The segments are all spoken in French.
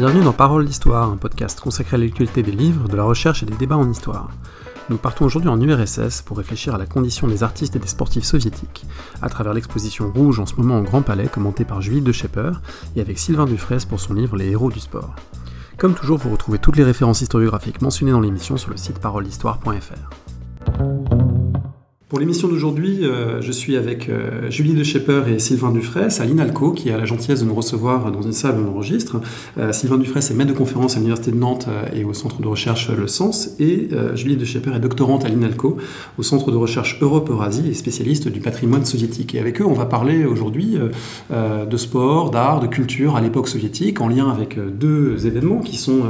Bienvenue dans Parole d'Histoire, un podcast consacré à l'actualité des livres, de la recherche et des débats en histoire. Nous partons aujourd'hui en URSS pour réfléchir à la condition des artistes et des sportifs soviétiques, à travers l'exposition Rouge en ce moment au Grand Palais, commentée par Julie de Schepper, et avec Sylvain Dufresne pour son livre Les héros du sport. Comme toujours, vous retrouvez toutes les références historiographiques mentionnées dans l'émission sur le site parolehistoire.fr. Pour l'émission d'aujourd'hui, euh, je suis avec euh, Julie de Schepper et Sylvain Dufresne à l'INALCO, qui a la gentillesse de nous recevoir dans une salle où on enregistre. Euh, Sylvain Dufresne est maître de conférence à l'Université de Nantes et au centre de recherche Le Sens. Et Julie de Schepper est doctorante à l'INALCO, au centre de recherche Europe-Eurasie et spécialiste du patrimoine soviétique. Et avec eux, on va parler aujourd'hui de sport, d'art, de culture à l'époque soviétique, en lien avec deux événements qui sont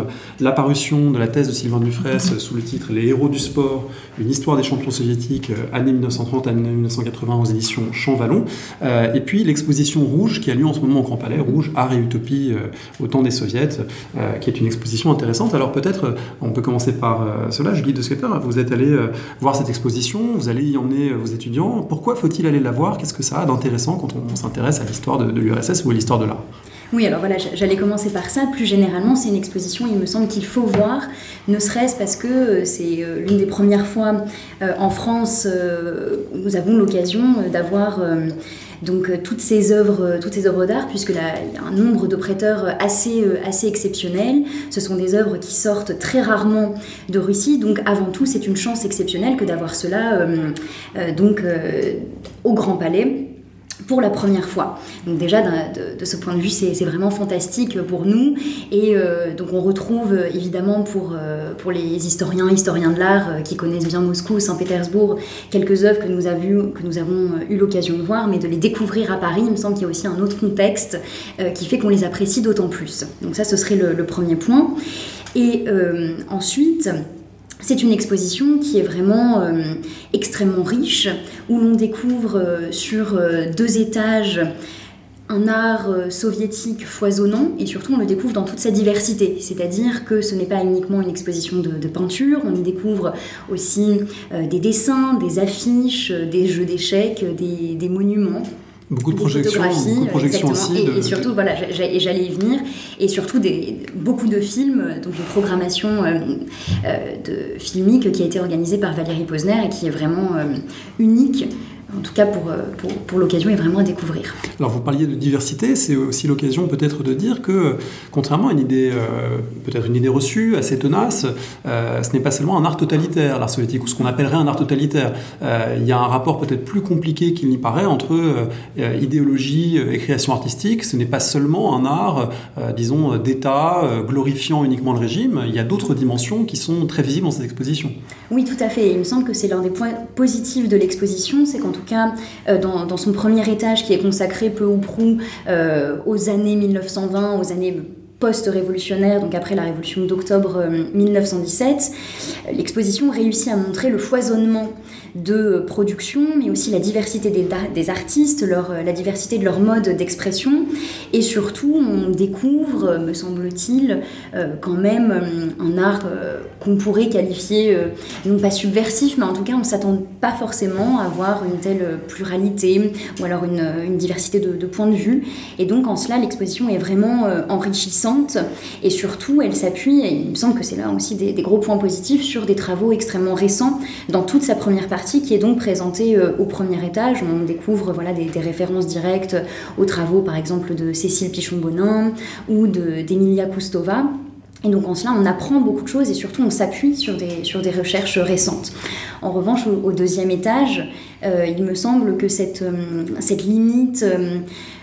l'apparition de la thèse de Sylvain Dufresne sous le titre Les héros du sport, une histoire des champions soviétiques, année 1930 à 1980 aux éditions Champ-Vallon. Euh, et puis l'exposition Rouge qui a lieu en ce moment au Grand Palais, Rouge, Art et Utopie euh, au temps des soviets, euh, qui est une exposition intéressante. Alors peut-être on peut commencer par cela. Julie de Skepper, vous êtes allé voir cette exposition, vous allez y emmener vos étudiants. Pourquoi faut-il aller la voir? Qu'est-ce que ça a d'intéressant quand on, s'intéresse à l'histoire de, de l'URSS ou à l'histoire de l'art? Oui, alors voilà, j'allais commencer par ça. Plus généralement, c'est une exposition, il me semble qu'il faut voir, ne serait-ce parce que euh, c'est euh, l'une des premières fois euh, en France où nous avons l'occasion d'avoir donc toutes ces œuvres, toutes ces œuvres d'art, puisque il y a un nombre de prêteurs assez, assez exceptionnel. Ce sont des œuvres qui sortent très rarement de Russie, donc avant tout, c'est une chance exceptionnelle que d'avoir cela donc au Grand Palais pour la première fois. Donc déjà, de, ce point de vue, c'est vraiment fantastique pour nous. Et euh, donc on retrouve évidemment pour, euh, pour les historiens, historiens de l'art euh, qui connaissent bien Moscou, Saint-Pétersbourg, quelques œuvres que nous, avons, eu l'occasion de voir, mais de les découvrir à Paris, il me semble qu'il y a aussi un autre contexte qui fait qu'on les apprécie d'autant plus. Donc ça, ce serait le premier point. Et ensuite... C'est une exposition qui est vraiment euh, extrêmement riche, où l'on découvre euh, sur euh, deux étages un art soviétique foisonnant et surtout on le découvre dans toute sa diversité. C'est-à-dire que ce n'est pas uniquement une exposition de, peinture, on y découvre aussi des dessins, des affiches, des jeux d'échecs, des monuments. Beaucoup de projections, beaucoup de projections aussi. Et, surtout, voilà, j'allais y venir. Et surtout, des, beaucoup de films, donc une programmation euh, euh, de filmique qui a été organisée par Valérie Posner et qui est vraiment euh, unique en tout cas pour, euh, pour, pour l'occasion, est vraiment à découvrir. Alors vous parliez de diversité, c'est aussi l'occasion peut-être de dire que, contrairement à une idée, euh, peut-être une idée reçue, assez tenace, euh, ce n'est pas seulement un art totalitaire, l'art soviétique, ou ce qu'on appellerait un art totalitaire. il y a un rapport peut-être plus compliqué qu'il n'y paraît entre idéologie et création artistique. Ce n'est pas seulement un art, disons, d'État, glorifiant uniquement le régime. Il y a d'autres dimensions qui sont très visibles dans cette exposition. Oui, tout à fait. Il me semble que c'est l'un des points positifs de l'exposition, c'est qu'en tout cas, euh, dans, son premier étage qui est consacré peu ou prou euh, aux années 1920, aux années post-révolutionnaires, donc après la révolution d'octobre 1917, euh, l'exposition réussit à montrer le foisonnement de production, mais aussi la diversité des, des artistes, leur, la diversité de leur mode d'expression. Et surtout, on découvre, me semble-t-il, quand même un art qu'on pourrait qualifier, non pas subversif, mais en tout cas, on ne s'attend pas forcément à avoir une telle pluralité ou alors une, diversité de, points de vue. Et donc, en cela, l'exposition est vraiment enrichissante et surtout, elle s'appuie, et il me semble que c'est là aussi des, gros points positifs, sur des travaux extrêmement récents dans toute sa première partie qui est donc présentée au premier étage. On découvre voilà, des, références directes aux travaux, par exemple, de Cécile Pichon-Bonin ou d'Emilia Kustova. Et donc en cela, on apprend beaucoup de choses et surtout on s'appuie sur des, sur des recherches récentes. En revanche, au, deuxième étage, euh, il me semble que cette, euh, cette limite, euh,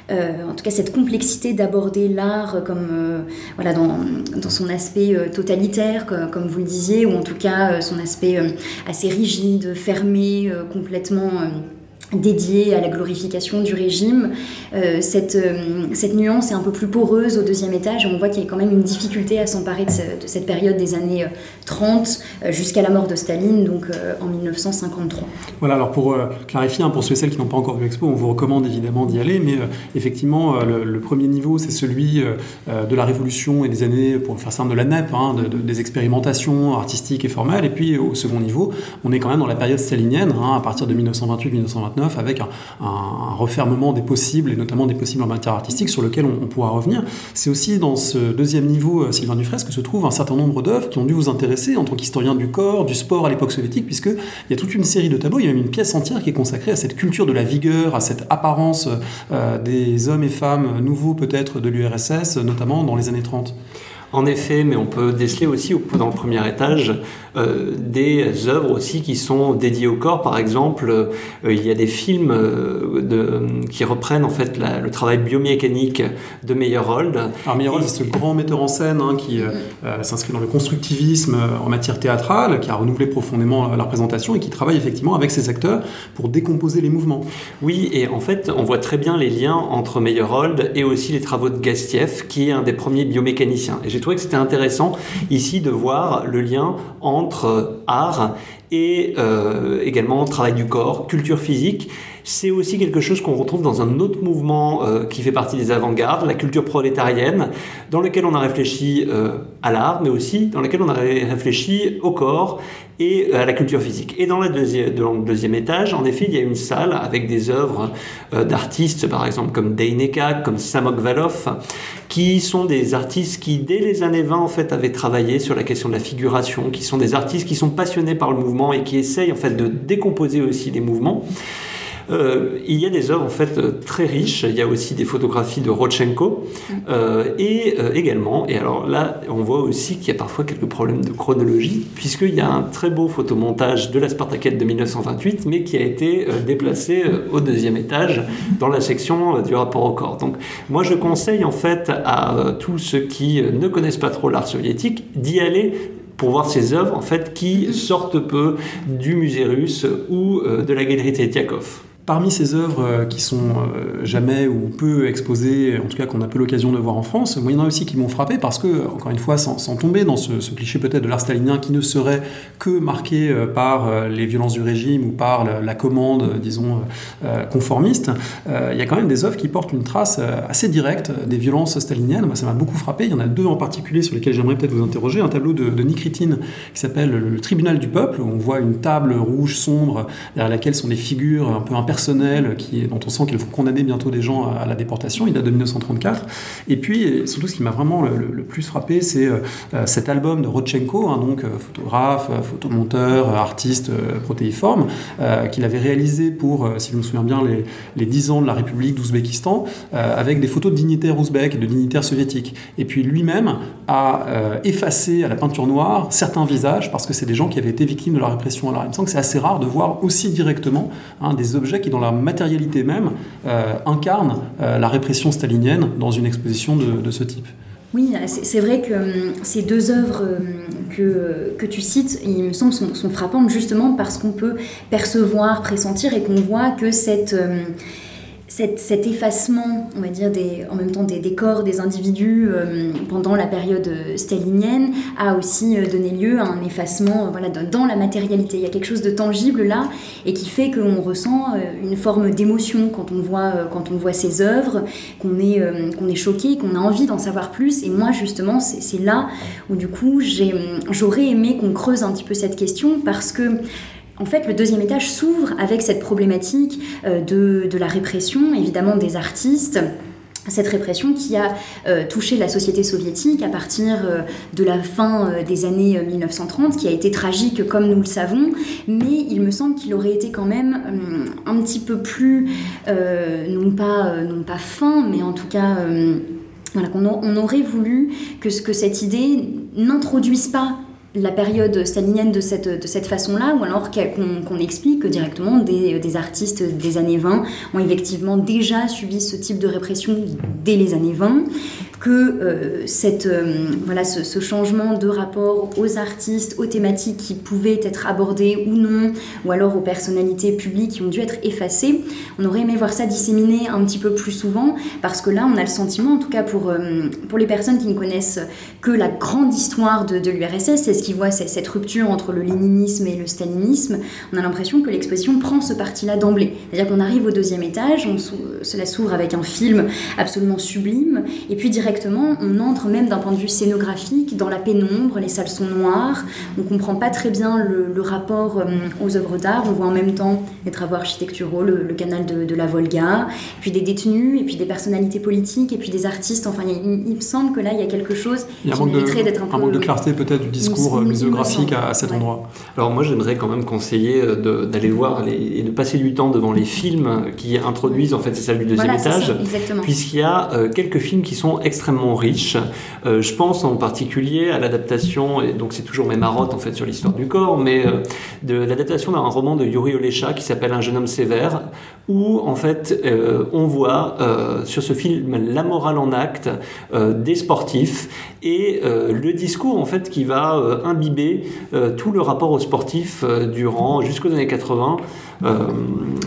en tout cas cette complexité d'aborder l'art comme voilà, dans, son aspect totalitaire, comme, vous le disiez, ou en tout cas son aspect assez rigide, fermé, complètement dédié à la glorification du régime. Euh, cette, euh, cette nuance est un peu plus poreuse au deuxième étage on voit qu'il y a quand même une difficulté à s'emparer de, cette période des années 30 euh, jusqu'à la mort de Staline, donc en 1953. Voilà, alors pour clarifier, pour ceux et celles qui n'ont pas encore vu l'expo, on vous recommande évidemment d'y aller, mais effectivement, le, premier niveau, c'est celui de la Révolution et des années, pour faire simple, de la NEP, hein, des expérimentations artistiques et formelles, et puis au second niveau, on est quand même dans la période stalinienne, hein, à partir de 1928-1929, 49 avec un, refermement des possibles et notamment des possibles en matière artistique sur lequel on, pourra revenir. C'est aussi dans ce deuxième niveau, Sylvain Dufresne, que se trouve un certain nombre d'œuvres qui ont dû vous intéresser en tant qu'historien du corps, du sport à l'époque soviétique, puisqu'il y a toute une série de tableaux, il y a même une pièce entière qui est consacrée à cette culture de la vigueur, à cette apparence des hommes et femmes nouveaux peut-être de l'URSS, notamment dans les années 30. En effet, mais on peut déceler aussi dans le premier étage euh, des œuvres aussi qui sont dédiées au corps. Par exemple, euh, il y a des films euh, de, qui reprennent en fait le travail biomécanique de Meyerhold. Alors Meyerhold, c'est ce grand metteur en scène hein, qui s'inscrit dans le constructivisme en matière théâtrale, qui a renouvelé profondément la représentation et qui travaille effectivement avec ses acteurs pour décomposer les mouvements. Oui, et en fait, on voit très bien les liens entre Meyerhold et aussi les travaux de Gastieff, qui est un des premiers biomécaniciens. Et j'ai trouvé que c'était intéressant ici de voir le lien entre art et euh, également travail du corps, culture physique. C'est aussi quelque chose qu'on retrouve dans un autre mouvement euh, qui fait partie des avant-gardes, la culture prolétarienne, dans lequel on a réfléchi euh, à l'art, mais aussi dans lequel on a réfléchi au corps et à la culture physique. Et dans, la deuxième, dans le deuxième étage, en effet, il y a une salle avec des œuvres d'artistes, par exemple comme Deineka, comme Samok Valov, qui sont des artistes qui, dès les années 20, en fait, avaient travaillé sur la question de la figuration, qui sont des artistes qui sont passionnés par le mouvement et qui essayent, en fait, de décomposer aussi les mouvements. Euh, il y a des œuvres en fait euh, très riches. Il y a aussi des photographies de Rodchenko euh, et également. Et alors là, on voit aussi qu'il y a parfois quelques problèmes de chronologie puisqu'il y a un très beau photomontage de la Spartaquette de 1928, mais qui a été déplacé au deuxième étage dans la section du rapport au corps. Donc moi, je conseille en fait à tous ceux qui ne connaissent pas trop l'art soviétique d'y aller pour voir ces œuvres en fait qui sortent peu du musée russe ou de la galerie Tretiakov. Parmi ces œuvres euh, qui sont euh, jamais ou peu exposées, en tout cas qu'on a peu l'occasion de voir en France, moi, il y en a aussi qui m'ont frappé parce que, encore une fois, sans, tomber dans ce, cliché peut-être de l'art stalinien qui ne serait que marqué euh, par les violences du régime ou par la, commande, disons, conformiste, il y a quand même des œuvres qui portent une trace assez directe des violences staliniennes. Ça m'a beaucoup frappé. Il y en a deux en particulier sur lesquels j'aimerais peut-être vous interroger. Un tableau de, de qui s'appelle Le Tribunal du peuple, où on voit une table rouge sombre derrière laquelle sont des figures un peu impersonnelles personnel qui dont on sent qu'il faut condamner bientôt des gens à, la déportation. Il date de 1934. Et puis, surtout, ce qui m'a vraiment le, plus frappé, c'est euh, cet album de Rodchenko, hein, donc euh, photographe, euh, photomonteur, artiste protéiforme, qu'il avait réalisé pour, si je me souviens bien, les, les 10 ans de la République d'Ouzbékistan, avec des photos de dignitaires ouzbeks et de dignitaires soviétiques. Et puis lui-même a effacé à la peinture noire certains visages parce que c'est des gens qui avaient été victimes de la répression. Alors il me semble que c'est assez rare de voir aussi directement hein, des objets qui dans leur matérialité même, euh, incarne euh, la répression stalinienne dans une exposition de, ce type. Oui, c'est vrai que hum, ces deux œuvres hum, que, que, tu cites, il me semble, sont, sont frappantes justement parce qu'on peut percevoir, pressentir et qu'on voit que cette... Cet, effacement, on va dire, en même temps des, corps des individus euh, pendant la période stalinienne a aussi euh, donné lieu à un effacement euh, voilà, dans la matérialité. Il y a quelque chose de tangible là et qui fait qu'on ressent une forme d'émotion quand, on voit, quand on voit ces œuvres, qu'on est, qu'on est choqué, qu'on a envie d'en savoir plus. Et moi, justement, c'est là où du coup, j'aurais aimé qu'on creuse un petit peu cette question parce que en fait, le deuxième étage s'ouvre avec cette problématique euh, de, la répression, évidemment, des artistes. Cette répression qui a euh, touché la société soviétique à partir euh, de la fin des années 1930, qui a été tragique comme nous le savons, mais il me semble qu'il aurait été quand même un petit peu plus, non, pas, non fin, mais en tout cas, qu'on on aurait voulu que, que cette idée n'introduise pas la période stalinienne de cette, de façon-là, ou alors qu'on explique que directement des, des, artistes des années 20 ont effectivement déjà subi ce type de répression dès les années 20, que euh, cette, euh, voilà, ce, changement de rapport aux artistes, aux thématiques qui pouvaient être abordées ou non, ou alors aux personnalités publiques qui ont dû être effacées, on aurait aimé voir ça disséminé un petit peu plus souvent, parce que là, on a le sentiment, en tout cas pour, euh, pour les personnes qui ne connaissent que la grande histoire de, l'URSS, c'est ce qui voit cette rupture entre le léninisme et le stalinisme, on a l'impression que l'exposition prend ce parti-là d'emblée. C'est-à-dire qu'on arrive au deuxième étage, cela s'ouvre avec un film absolument sublime, et puis directement directement, on entre même d'un point de vue scénographique dans la pénombre, les salles sont noires, on comprend pas très bien le, rapport aux œuvres d'art, on voit en même temps les travaux architecturaux, le, canal de, la Volga, puis des détenus, et puis des personnalités politiques, et puis des artistes, enfin il, me semble que là il y a quelque chose qui mériterait d'être un, peu... Un manque de clarté peut-être du discours muséographique à, cet endroit. Alors moi j'aimerais quand même conseiller d'aller voir et de passer du temps devant les films qui introduisent en fait ces salles du deuxième étage, puisqu'il y a euh, quelques films qui sont extrêmement riches. Euh, je pense en particulier à l'adaptation, et donc c'est toujours mes marottes en fait sur l'histoire du corps, mais euh, de l'adaptation d'un roman de Yuri Olecha qui s'appelle Un jeune homme sévère, où en fait on voit sur ce film la morale en acte des sportifs et le discours en fait qui va imbiber tout le rapport aux sportifs durant jusqu'aux années 80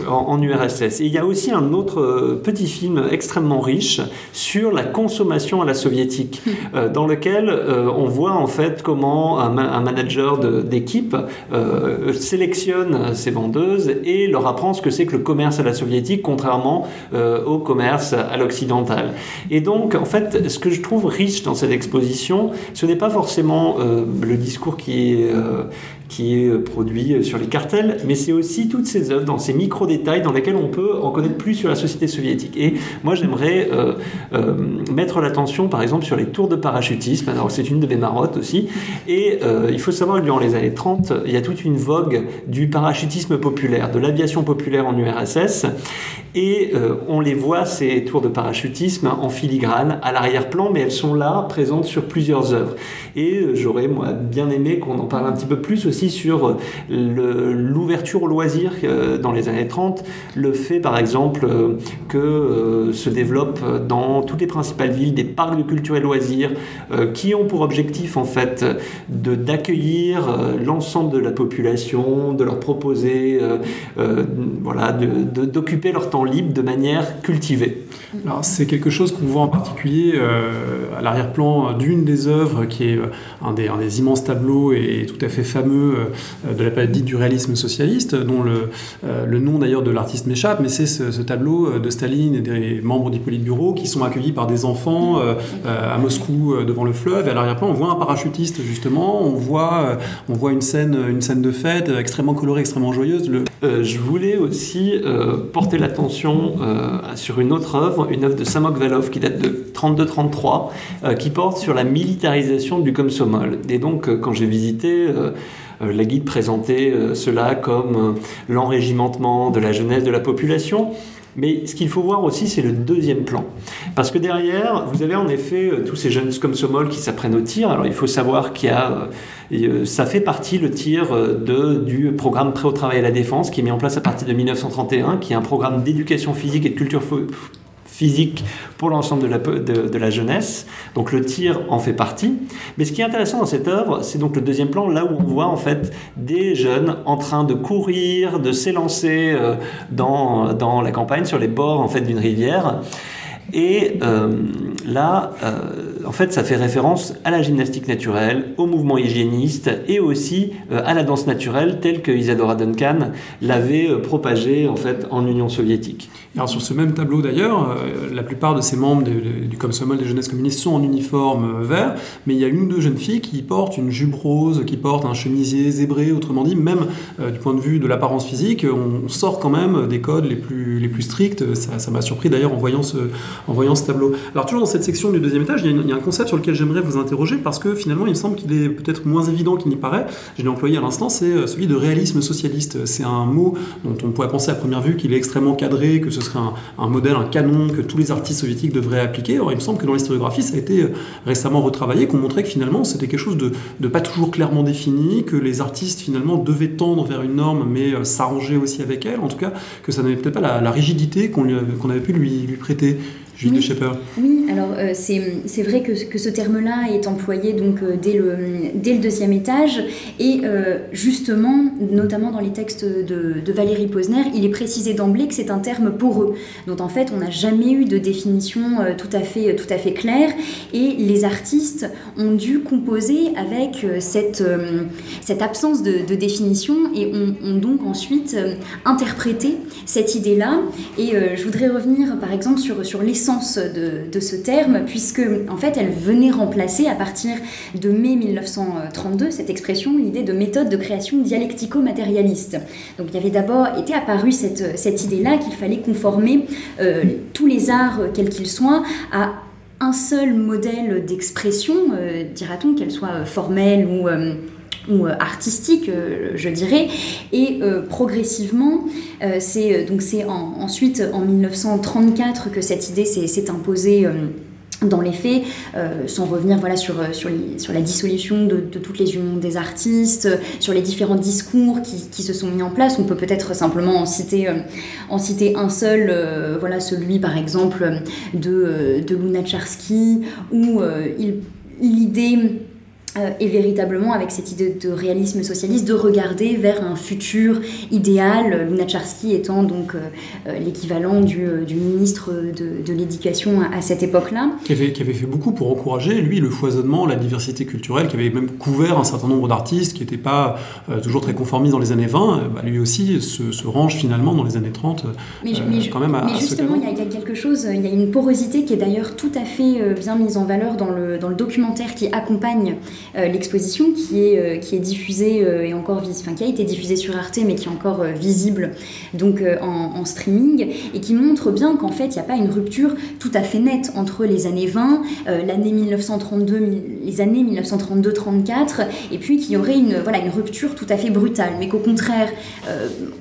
en, URSS. Et il y a aussi un autre euh, petit film extrêmement riche sur la consommation à la soviétique, euh, dans lequel euh, on voit en fait comment un, manager d'équipe sélectionne ses vendeuses et leur apprend ce que c'est que le commerce à la soviétique, contrairement au commerce à l'occidental. Et donc, en fait, ce que je trouve riche dans cette exposition, ce n'est pas forcément le discours qui est qui est produit sur les cartels, mais c'est aussi toutes ces œuvres dans ces micro-détails dans lesquels on peut en connaître plus sur la société soviétique. Et moi, j'aimerais euh, euh, mettre l'attention, par exemple, sur les tours de parachutisme. Alors, c'est une de mes marottes aussi. Et euh, il faut savoir que durant les années 30, il y a toute une vogue du parachutisme populaire, de l'aviation populaire en URSS. Et on les voit, ces tours de parachutisme, en filigrane, à l'arrière-plan, mais elles sont là, présentes sur plusieurs œuvres. Et j'aurais, moi, bien aimé qu'on en parle un petit peu plus aussi sur l'ouverture au loisir dans les années 30, le fait, par exemple, que euh, se développent dans toutes les principales villes des parcs de culture et loisirs euh, qui ont pour objectif en fait d'accueillir euh, l'ensemble de la population, de leur proposer voilà, d'occuper leur temps libre de manière cultivée. Alors c'est quelque chose qu'on voit en particulier à l'arrière-plan d'une des œuvres qui est un des, un des, immenses tableaux et tout à fait fameux de la période dite du réalisme socialiste, dont le, le nom d'ailleurs de l'artiste m'échappe, mais c'est ce, tableau de Staline et des membres du Politburo qui sont accueillis par des enfants euh, euh, à Moscou euh, devant le fleuve. Et à l'arrière-plan, on voit un parachutiste justement, on voit, on voit une, scène, une scène de fête extrêmement colorée, extrêmement joyeuse. Je voulais aussi porter l'attention sur une autre œuvre, une œuvre de Samok Valov qui date de 32-33, qui porte sur la militarisation du Komsomol. Et donc, quand j'ai visité la guide présentait cela comme l'enrégimentement de la jeunesse de la population. Mais ce qu'il faut voir aussi, c'est le deuxième plan. Parce que derrière, vous avez en effet euh, tous ces jeunes comme Somol qui s'apprennent au tir. Alors il faut savoir qu'il y a, euh, euh, ça fait partie le tir de, du programme Prêt au travail à la défense qui est mis en place à partir de 1931, qui est un programme d'éducation physique et de culture physique pour l'ensemble de la, jeunesse. Donc le tir en fait partie. Mais ce qui est intéressant dans cette œuvre, c'est donc le deuxième plan, là où on voit en fait des jeunes en train de courir, de s'élancer euh, dans, dans la campagne, sur les bords en fait d'une rivière. Et euh, là, euh, en fait, ça fait référence à la gymnastique naturelle, au mouvement hygiéniste et aussi à la danse naturelle telle que Isadora Duncan l'avait propagée en fait en Union soviétique. Alors sur ce même tableau d'ailleurs, euh, la plupart de ces membres du Komsomol des jeunesses communistes sont en uniforme euh, vert, mais il y a une ou deux jeunes filles qui portent une jupe rose, qui portent un chemisier zébré, autrement dit, même euh, du point de vue de l'apparence physique, on sort quand même des codes les plus, les plus stricts. Ça m'a surpris d'ailleurs en, voyant ce, en voyant ce tableau. Alors toujours dans cette section du deuxième étage, il y a, un concept sur lequel j'aimerais vous interroger parce que finalement il me semble qu'il est peut-être moins évident qu'il n'y paraît. Je l'ai employé à l'instant, c'est celui de réalisme socialiste. C'est un mot dont on pourrait penser à première vue qu'il est extrêmement cadré, que ce serait un, modèle, un canon que tous les artistes soviétiques devraient appliquer. Or, il me semble que dans l'historiographie, ça a été euh, récemment retravaillé, qu'on montrait que finalement, c'était quelque chose de, pas toujours clairement défini, que les artistes finalement devaient tendre vers une norme, mais euh, s'arranger aussi avec elle. En tout cas, que ça n'avait peut-être pas la, rigidité qu'on avait pu lui prêter oui. Oui, alors euh, c'est vrai que, que ce terme-là est employé donc euh, dès, le, dès le deuxième étage. Et euh, justement, notamment dans les textes de, de Valérie Posner, il est précisé d'emblée que c'est un terme poreux, dont en fait on n'a jamais eu de définition tout, à fait, tout à fait claire. Et les artistes ont dû composer avec cette, cette absence de, de définition et ont, donc ensuite interprété cette idée-là. Et je voudrais revenir par exemple sur, sur l'essence de, ce terme, puisque en fait elle venait remplacer à partir de mai 1932 cette expression, l'idée de méthode de création dialectico-matérialiste. Donc il y avait d'abord été apparue cette, cette idée-là qu'il fallait conformer euh, tous les arts, quels qu'ils soient, à un seul modèle d'expression, euh, dira-t-on, qu'elle soit formelle ou ou euh, artistique, euh, je dirais. Et euh, progressivement, c'est donc c'est ensuite en 1934 que cette idée s'est imposée dans les faits, sans revenir voilà, sur, sur, la dissolution de, toutes les unions des artistes, sur les différents discours qui, qui, se sont mis en place. On peut peut-être simplement en citer, en citer un seul, voilà, celui par exemple de, de Lunacharsky, où l'idée euh, et véritablement avec cette idée de réalisme socialiste, de regarder vers un futur idéal, Lunacharsky étant donc euh, euh, l'équivalent du, du, ministre de, de l'éducation à, cette époque-là. Qui avait, qui avait, fait beaucoup pour encourager, lui, le foisonnement, la diversité culturelle, qui avait même couvert un certain nombre d'artistes qui n'étaient pas toujours très conformistes dans les années 20, bah, lui aussi se, se, range finalement dans les années 30 mais, quand même à, Mais justement, il y, a quelque chose, il y a une porosité qui est d'ailleurs tout à fait bien mise en valeur dans le, dans le documentaire qui accompagne euh, l'exposition qui est, euh, qui est diffusée euh, et encore enfin, qui a été diffusée sur Arte mais qui est encore visible donc en, streaming et qui montre bien qu'en fait il n'y a pas une rupture tout à fait nette entre les années 20, l'année 1932, les années 1932-34 et puis qu'il y aurait une, voilà, une rupture tout à fait brutale mais qu'au contraire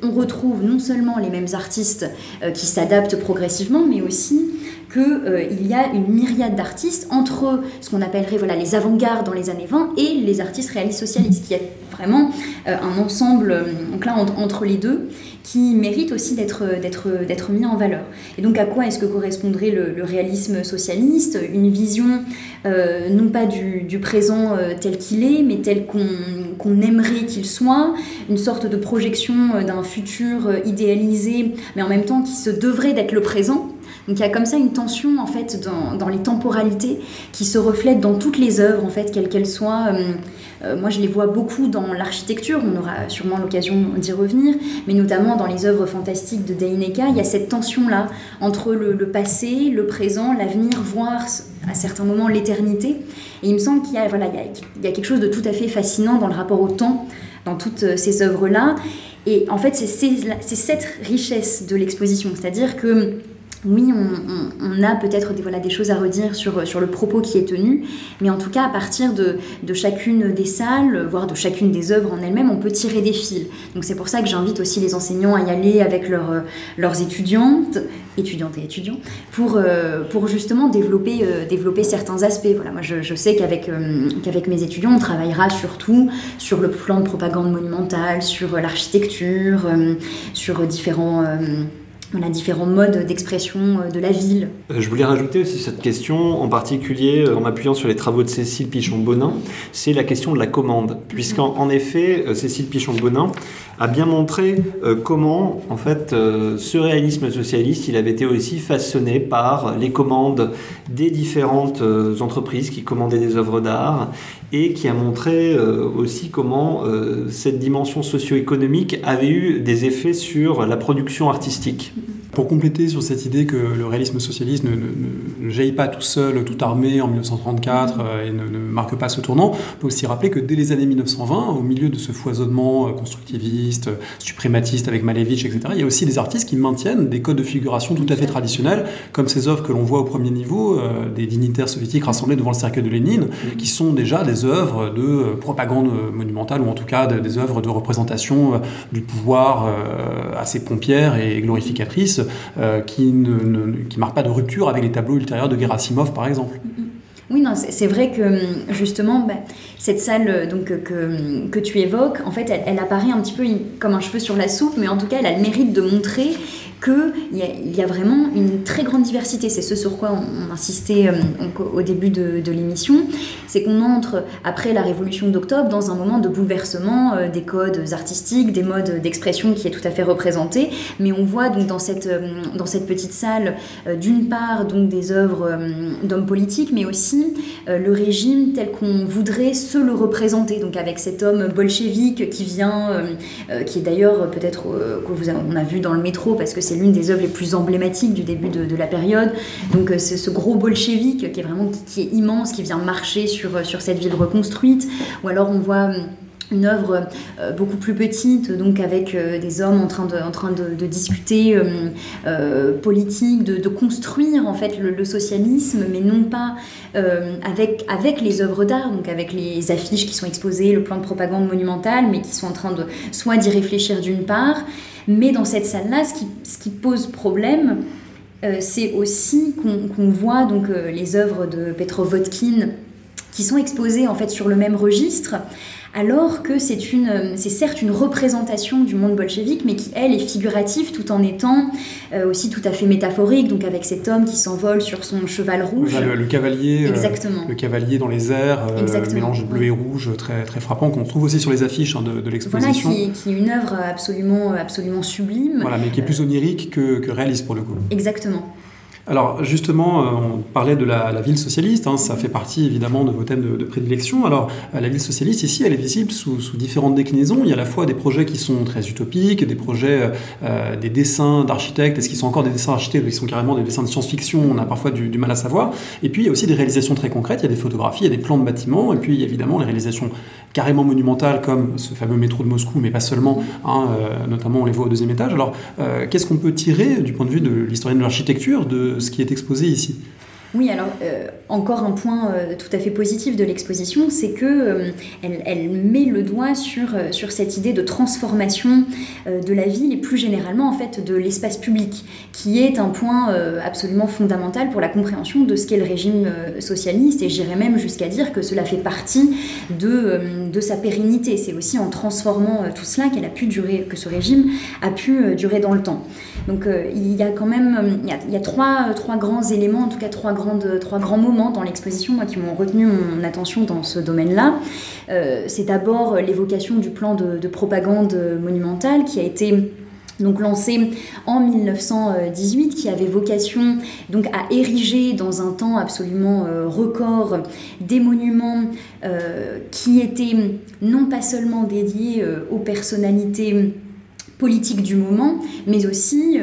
on retrouve non seulement les mêmes artistes qui s'adaptent progressivement mais aussi qu'il euh, y a une myriade d'artistes entre ce qu'on appellerait voilà, les avant-gardes dans les années 20 et les artistes réalistes socialistes, qui est vraiment euh, un ensemble euh, donc là, entre, les deux qui mérite aussi d'être mis en valeur. Et donc à quoi est-ce que correspondrait le, réalisme socialiste? Une vision non pas du, présent tel qu'il est, mais tel qu'on aimerait qu'il soit, une sorte de projection d'un futur idéalisé, mais en même temps qui se devrait d'être le présent. Donc il y a comme ça une tension en fait dans, les temporalités qui se reflète dans toutes les œuvres en fait, quelles qu'elles soient. Euh, euh, moi, je les vois beaucoup dans l'architecture, on aura sûrement l'occasion d'y revenir, mais notamment dans les œuvres fantastiques de Deineka, il y a cette tension-là entre le, passé, le présent, l'avenir, voire à certains moments l'éternité. Et il me semble qu'il y, voilà, il y, a, quelque chose de tout à fait fascinant dans le rapport au temps, dans toutes euh, ces œuvres-là. Et en fait, c'est cette richesse de l'exposition, c'est-à-dire que oui, on, a peut-être des, choses à redire sur, le propos qui est tenu, mais en tout cas, à partir de, chacune des salles, voire de chacune des œuvres en elles-mêmes, on peut tirer des fils. Donc c'est pour ça que j'invite aussi les enseignants à y aller avec leurs, leurs étudiantes, étudiantes et étudiants, pour, euh, justement développer, euh, développer certains aspects. Voilà, moi, je, sais euh, qu'avec mes étudiants, on travaillera surtout sur le plan de propagande monumentale, sur l'architecture, sur différents a différents modes d'expression euh, de la ville. Euh, je voulais rajouter aussi cette question, en particulier euh, en m'appuyant sur les travaux de Cécile Pichon-Bonin, c'est la question de la commande. Puisqu'en effet, Cécile Pichon-Bonin a bien montré comment, en fait, ce réalisme socialiste, il avait été aussi façonné par les commandes des différentes entreprises qui commandaient des œuvres d'art et qui a montré aussi comment cette dimension socio-économique avait eu des effets sur la production artistique. Pour compléter sur cette idée que le réalisme socialiste ne, jaillit pas tout seul, tout armé en 1934 euh, et ne, marque pas ce tournant, on peut aussi rappeler que dès les années 1920, au milieu de ce foisonnement euh, constructiviste, suprématiste avec Malevich, etc., il y a aussi des artistes qui maintiennent des codes de figuration tout à fait traditionnels, comme ces œuvres que l'on voit au premier niveau, euh, des dignitaires soviétiques rassemblés devant le cercle de Lénine, qui sont déjà des œuvres de propagande monumentale, ou en tout cas des œuvres de représentation du pouvoir assez pompière et glorificatrice qui ne qui marque pas de rupture avec les tableaux ultérieurs de Gerasimov, par exemple. Oui, non, c'est vrai que justement, bah, cette salle euh, donc, que, que, tu évoques, en fait, elle, apparaît un petit peu comme un cheveu sur la soupe, mais en tout cas, elle a le mérite de montrer qu'il y, a, vraiment une très grande diversité. C'est ce sur quoi on, insistait euh, au début de, l'émission. C'est qu'on entre, après la révolution d'octobre, dans un moment de bouleversement euh, des codes artistiques, des modes d'expression qui est tout à fait représenté. Mais on voit donc dans cette, euh, dans cette petite salle, d'une part, donc des œuvres d'hommes politiques, mais aussi le régime tel qu'on voudrait se le représenter, donc avec cet homme bolchevique qui vient, qui est d'ailleurs peut-être que vous on a vu dans le métro parce que c'est l'une des œuvres les plus emblématiques du début de, la période. Donc c'est ce gros bolchevique qui est vraiment qui, est immense, qui vient marcher sur, sur cette ville reconstruite. Ou alors on voit une œuvre euh, beaucoup plus petite, donc avec euh, des hommes en train de, en train de, discuter euh, politique, de, construire en fait le, socialisme, mais non pas avec, avec les œuvres d'art, donc avec les affiches qui sont exposées, le plan de propagande monumentale, mais qui sont en train de soit d'y réfléchir d'une part, mais dans cette salle-là, ce qui, pose problème, c'est aussi qu'on voit donc les œuvres de Petrovodkin qui sont exposées en fait sur le même registre, alors que c'est une, c'est certes une représentation du monde bolchevique, mais qui elle est figurative tout en étant euh, aussi tout à fait métaphorique, donc avec cet homme qui s'envole sur son cheval rouge. Le, cavalier, euh, Exactement. le cavalier dans les airs, euh, mélange bleu et rouge, très très frappant, qu'on trouve aussi sur les affiches hein, de, l'exposition. Voilà, qui, est une œuvre absolument absolument sublime. Voilà, mais qui est plus onirique que, que réaliste pour le coup. Exactement. Alors justement, euh, on parlait de la, ville socialiste, hein, ça fait partie évidemment de vos thèmes de, prédilection. Alors euh, la ville socialiste ici, elle est visible sous, différentes déclinaisons. Il y a à la fois des projets qui sont très utopiques, des projets, euh, des dessins d'architectes, est-ce qu'ils sont encore des dessins d'architectes ou ils sont carrément des dessins de science-fiction? On a parfois du, mal à savoir. Et puis il y a aussi des réalisations très concrètes, il y a des photographies, il y a des plans de bâtiments, et puis évidemment les réalisations carrément monumentales comme ce fameux métro de Moscou, mais pas seulement, hein, notamment on les voit au deuxième étage. Alors qu'est-ce qu'on peut tirer du point de vue de l'historien de l'architecture de ce qui est exposé ici? Oui, alors euh, encore un point euh, tout à fait positif de l'exposition, c'est que euh, elle, met le doigt sur, sur cette idée de transformation de la ville et plus généralement en fait de l'espace public, qui est un point absolument fondamental pour la compréhension de ce qu'est le régime socialiste et j'irais même jusqu'à dire que cela fait partie de, de sa pérennité. C'est aussi en transformant tout cela qu'elle a pu durer, que ce régime a pu durer dans le temps. Donc il y a quand même il y a, trois, trois grands éléments, en tout cas trois trois grands moments dans l'exposition qui m'ont retenu mon attention dans ce domaine-là. Euh, c'est d'abord l'évocation du plan de, propagande monumentale qui a été donc lancé en 1918, qui avait vocation donc à ériger dans un temps absolument euh, record des monuments euh, qui étaient non pas seulement dédiés aux personnalités politique du moment, mais aussi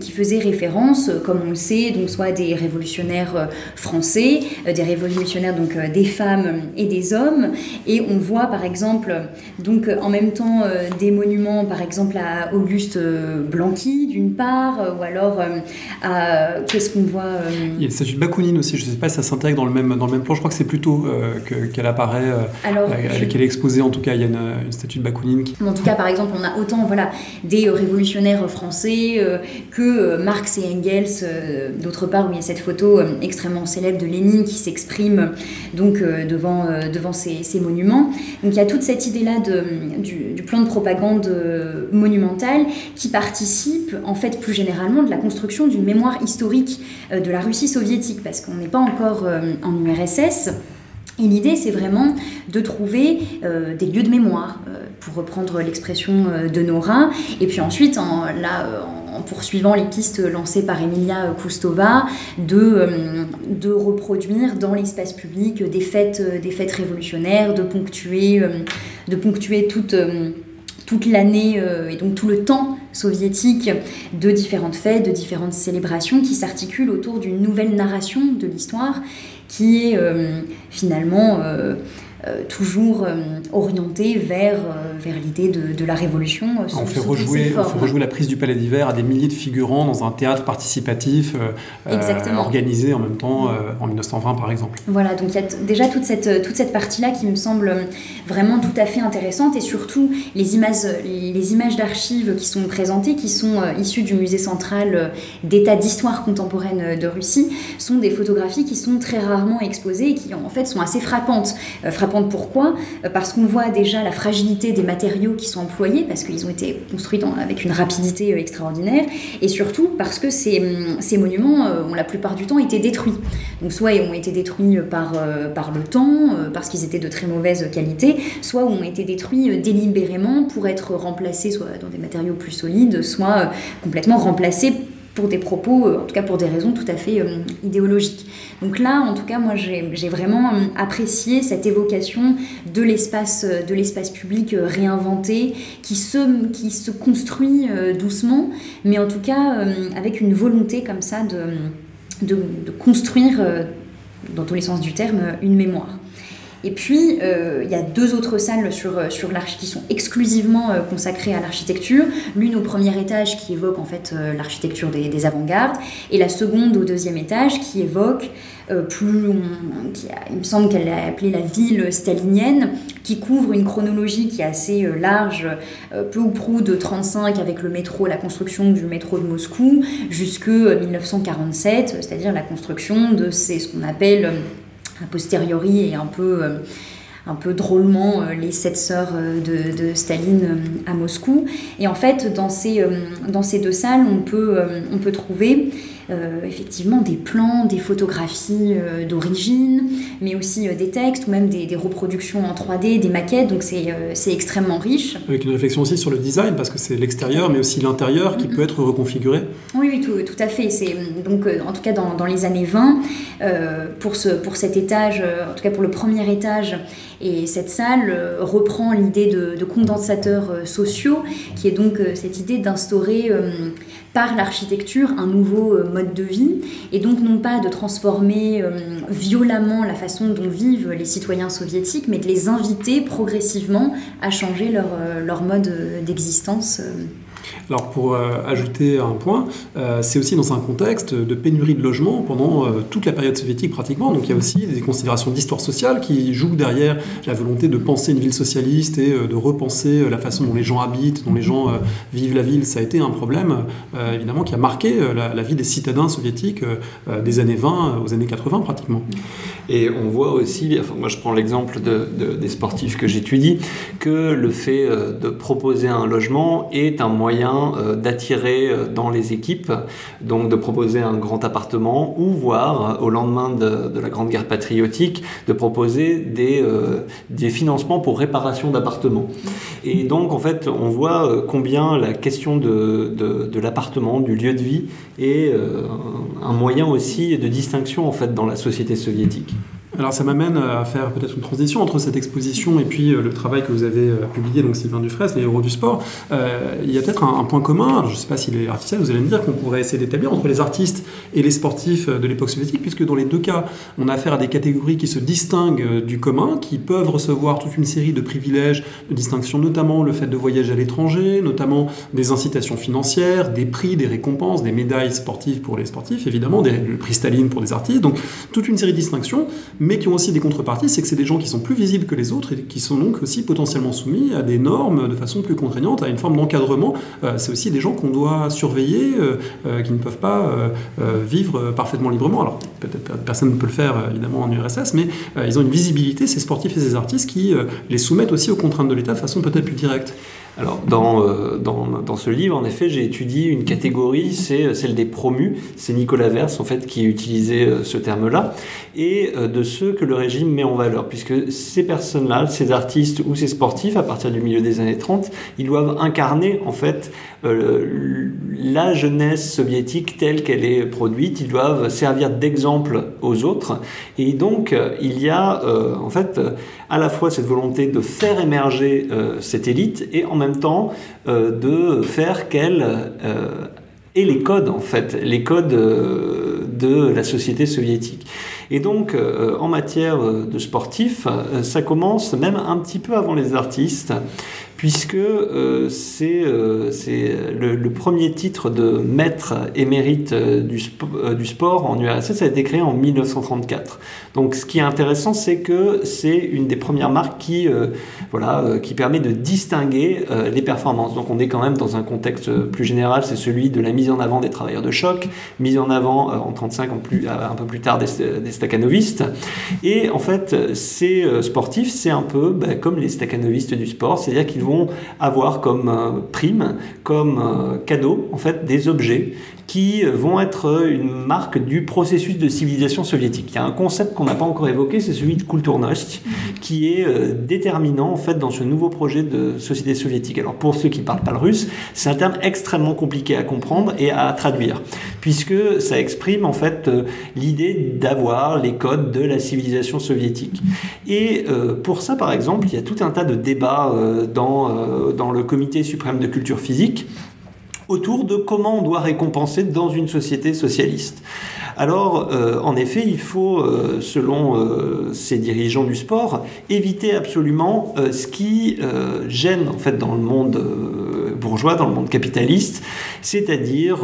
qui faisait référence, euh, comme on le sait, donc soit des révolutionnaires euh, français, des révolutionnaires donc des femmes et des hommes, et on voit par exemple donc en même temps des monuments par exemple à Auguste Blanqui d'une part, ou alors à qu'est-ce qu'on voit Il y a le statue de Bakounine aussi, je ne sais pas si ça s'intègre dans le même dans le même plan, je crois que c'est plutôt qu'elle apparaît, qu'elle est exposée en tout cas, il y a une, statue de Bakounine. Qui... En tout cas par exemple on a autant voilà des révolutionnaires français euh, que euh, Marx et Engels, euh, d'autre part où il y a cette photo extrêmement célèbre de Lénine qui s'exprime donc devant, devant ces, monuments. Donc il y a toute cette idée-là du, du, plan de propagande monumentale qui participe en fait plus généralement de la construction d'une mémoire historique de la Russie soviétique parce qu'on n'est pas encore en URSS. Et l'idée, c'est vraiment de trouver des lieux de mémoire, pour reprendre l'expression euh, de Nora. Et puis ensuite, en, poursuivant les pistes lancées par Emilia Kustova, de, euh, reproduire dans l'espace public des fêtes, euh, des révolutionnaires, de ponctuer, de toute l'année et donc tout le temps soviétique de différentes fêtes, de différentes célébrations qui s'articulent autour d'une nouvelle narration de l'histoire qui est finalement euh, toujours euh, orienté vers, euh, vers l'idée de, de, la révolution. on, fait rejouer, on fait rejouer la prise du Palais d'Hiver à des milliers de figurants dans un théâtre participatif organisé en même temps en 1920 par exemple. Voilà, donc il y a déjà toute cette, toute cette partie-là qui me semble vraiment tout à fait intéressante et surtout les images, les images d'archives qui sont présentées, qui sont issues du musée central d'État d'histoire contemporaine de Russie, sont des photographies qui sont très rarement exposées et qui en fait sont assez frappantes. frappantes pourquoi? Euh, Parce qu'on voit déjà la fragilité des matériaux qui sont employés, parce qu'ils ont été construits avec une rapidité euh, extraordinaire, et surtout parce que ces, hum, monuments euh, ont la plupart du temps été détruits. Donc soit ils ont été détruits par, par le temps, parce qu'ils étaient de très mauvaise qualité, soit ont été détruits délibérément pour être remplacés soit dans des matériaux plus solides, soit complètement remplacés pour des propos, en tout cas pour des raisons tout à fait idéologiques. Donc là, en tout cas, moi, j'ai vraiment apprécié cette évocation de l'espace l'espace public réinventé qui se, qui se construit doucement, mais en tout cas avec une volonté comme ça de construire, dans tous les sens du terme, une mémoire. Et puis, euh, il y a deux autres salles sur, euh, sur qui sont exclusivement euh, consacrées à l'architecture. L'une au premier étage qui évoque en fait l'architecture des, avant-gardes, et la seconde au deuxième étage qui évoque plus, il me semble qu'elle l'a appelée la ville stalinienne, qui couvre une chronologie qui est assez large, peu ou prou de 35 avec le métro, la construction du métro de Moscou, jusque 1947, c'est-à-dire la construction de ces, ce qu'on appelle a posteriori et un peu, euh, un peu drôlement euh, les sept sœurs euh, de, Staline à Moscou. Et en fait, dans ces, dans ces deux salles, on peut, on peut trouver effectivement des plans, des photographies euh, d'origine, mais aussi euh, des textes ou même des, reproductions en 3D, des maquettes, donc c'est extrêmement riche. Avec une réflexion aussi sur le design, parce que c'est l'extérieur, mais aussi l'intérieur qui mm-hmm. peut être reconfiguré. Oui, oui, tout, tout à fait. C'est donc en tout cas dans, dans les années 20, pour, ce, pour cet étage, en tout cas pour le premier étage, et cette salle reprend l'idée de, de, condensateurs sociaux, qui est donc cette idée d'instaurer par l'architecture un nouveau euh, mode de vie et donc non pas de transformer euh, violemment la façon dont vivent les citoyens soviétiques, mais de les inviter progressivement à changer leur, euh, leur mode d'existence. Alors pour euh, ajouter un point, euh, c'est aussi dans un contexte de pénurie de logements pendant euh, toute la période soviétique pratiquement. Donc il y a aussi des considérations d'histoire sociale qui jouent derrière la volonté de penser une ville socialiste et de repenser la façon dont les gens habitent, dont les gens vivent la ville. Ça a été un problème évidemment qui a marqué la, vie des citadins soviétiques des années 20 aux années 80 pratiquement. Et on voit aussi, enfin, moi je prends l'exemple de, des sportifs que j'étudie, que le fait de proposer un logement est un moyen euh, d'attirer euh, dans les équipes, donc de proposer un grand appartement ou voire au lendemain de, la Grande Guerre patriotique de proposer des, euh, financements pour réparation d'appartements. Et donc en fait on voit combien la question de l'appartement, du lieu de vie est un moyen aussi de distinction en fait dans la société soviétique. Alors ça m'amène à faire peut-être une transition entre cette exposition et puis euh, le travail que vous avez euh, publié, donc Sylvain Dufresne, les héros du sport. Euh, il y a peut-être un, point commun, je ne sais pas s'il est artificiel, vous allez me dire qu'on pourrait essayer d'établir entre les artistes et les sportifs de l'époque soviétique, puisque dans les deux cas, on a affaire à des catégories qui se distinguent du commun, qui peuvent recevoir toute une série de privilèges, de distinctions, notamment le fait de voyager à l'étranger, notamment des incitations financières, des prix, des récompenses, des médailles sportives pour les sportifs, évidemment, des, le prix Staline pour des artistes, donc toute une série de distinctions mais qui ont aussi des contreparties, c'est que c'est des gens qui sont plus visibles que les autres et qui sont donc aussi potentiellement soumis à des normes de façon plus contraignante, à une forme d'encadrement. Euh, c'est aussi des gens qu'on doit surveiller, euh, euh, qui ne peuvent pas vivre parfaitement librement. Alors peut-être personne ne peut le faire évidemment en URSS, mais ils ont une visibilité, ces sportifs et ces artistes, qui les soumettent aussi aux contraintes de l'État de façon peut-être plus directe. Alors, dans, euh, dans, dans, ce livre, en effet, j'ai étudié une catégorie, c'est celle des promus. C'est Nicolas Vers, en fait, qui utilisait euh, ce terme-là, et euh, de ceux que le régime met en valeur, puisque ces personnes-là, ces artistes ou ces sportifs, à partir du milieu des années 30, ils doivent incarner, en fait, la jeunesse soviétique telle qu'elle est produite. Ils doivent servir d'exemple aux autres. Et donc, il y a, en fait, à la fois cette volonté de faire émerger cette élite et temps euh, de faire qu'elle euh, ait les codes, en fait, les codes euh, de la société soviétique. Et donc, en matière de sportifs, ça commence même un petit peu avant les artistes puisque euh, c'est euh, le, premier titre de maître émérite euh, du, du, sport en URSS a été créé en 1934. Donc ce qui est intéressant, c'est que c'est une des premières marques qui, voilà, qui permet de distinguer les performances. Donc on est quand même dans un contexte plus général, c'est celui de la mise en avant des travailleurs de choc, mise en avant en 35 en plus, un peu plus tard des, des staccanovistes. Et en fait, ces sportifs, c'est un peu bah, comme les staccanovistes du sport, c'est-à-dire qu'ils vont avoir comme euh, prime, comme euh, cadeau, en fait, des objets qui vont être une marque du processus de civilisation soviétique. Il y a un concept qu'on n'a pas encore évoqué, c'est celui de Kulturnost, qui est euh, déterminant en fait dans ce nouveau projet de société soviétique. Alors pour ceux qui ne parlent pas le russe, c'est un terme extrêmement compliqué à comprendre et à traduire, puisque ça exprime en fait l'idée d'avoir les codes de la civilisation soviétique. Et pour ça, par exemple, il y a tout un tas de débats dans, dans le Comité suprême de culture physique autour de comment on doit récompenser dans une société socialiste. Alors, euh, en effet, il faut, euh, selon euh, ces dirigeants du sport, éviter absolument ce qui gêne en fait dans le monde bourgeois, dans le monde capitaliste, c'est-à-dire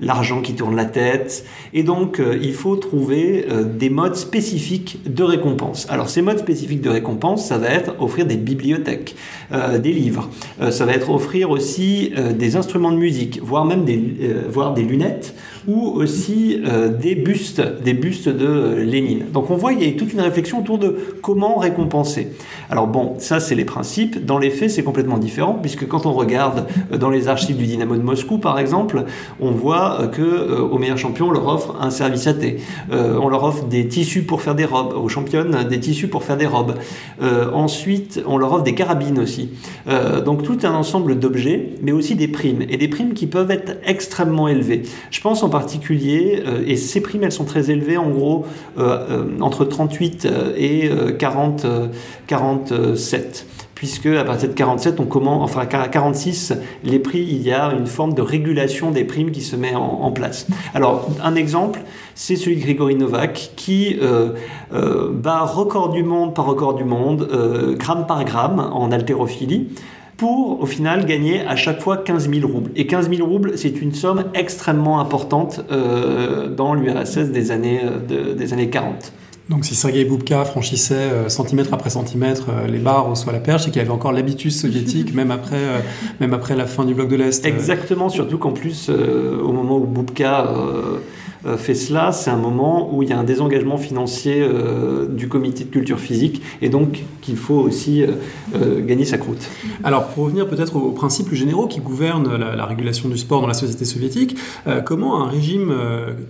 l'argent qui tourne la tête. Et donc, il faut trouver des modes spécifiques de récompense. Alors, ces modes spécifiques de récompense, ça va être offrir des bibliothèques, des livres, ça va être offrir aussi des instruments de musique, voire même des, voire des lunettes ou aussi euh, des bustes, des bustes de Lénine. Donc on voit qu'il y a toute une réflexion autour de comment récompenser. Alors bon, ça c'est les principes. Dans les faits, c'est complètement différent puisque quand on regarde euh, dans les archives du Dynamo de Moscou, par exemple, on voit euh, que aux meilleurs champions, on leur offre un service à thé. on leur offre des tissus pour faire des robes. Aux championnes, des tissus pour faire des robes. ensuite, on leur offre des carabines aussi. donc tout un ensemble d'objets, mais aussi des primes et des primes qui peuvent être extrêmement élevées. Je pense en particulier, euh, et ces primes, elles sont très élevées, en gros, euh, euh, entre 38 et 40, 47 puisque à partir de 47, on commence, enfin à 46, les prix, il y a une forme de régulation des primes qui se met en, place. Alors, un exemple, c'est celui de Grégory Novak, qui bat record du monde par record du monde, gramme par gramme, en haltérophilie pour au final gagner à chaque fois 15 000 roubles. Et 15 000 roubles, c'est une somme extrêmement importante euh, dans l'URSS des années, euh, des années 40. Donc si Sergei Boubka franchissait euh, centimètre après centimètre les barres soit la perche, c'est qu'il avait encore l'habitude soviétique même après, même après la fin du bloc de l'Est. Exactement, surtout qu'en plus, au moment où Boubka fait cela, c'est un moment où il y a un désengagement financier euh, du comité de culture physique et donc qu'il faut aussi euh, gagner sa croûte. Alors pour revenir peut-être aux principes généraux qui gouvernent la, régulation du sport dans la société soviétique, comment un régime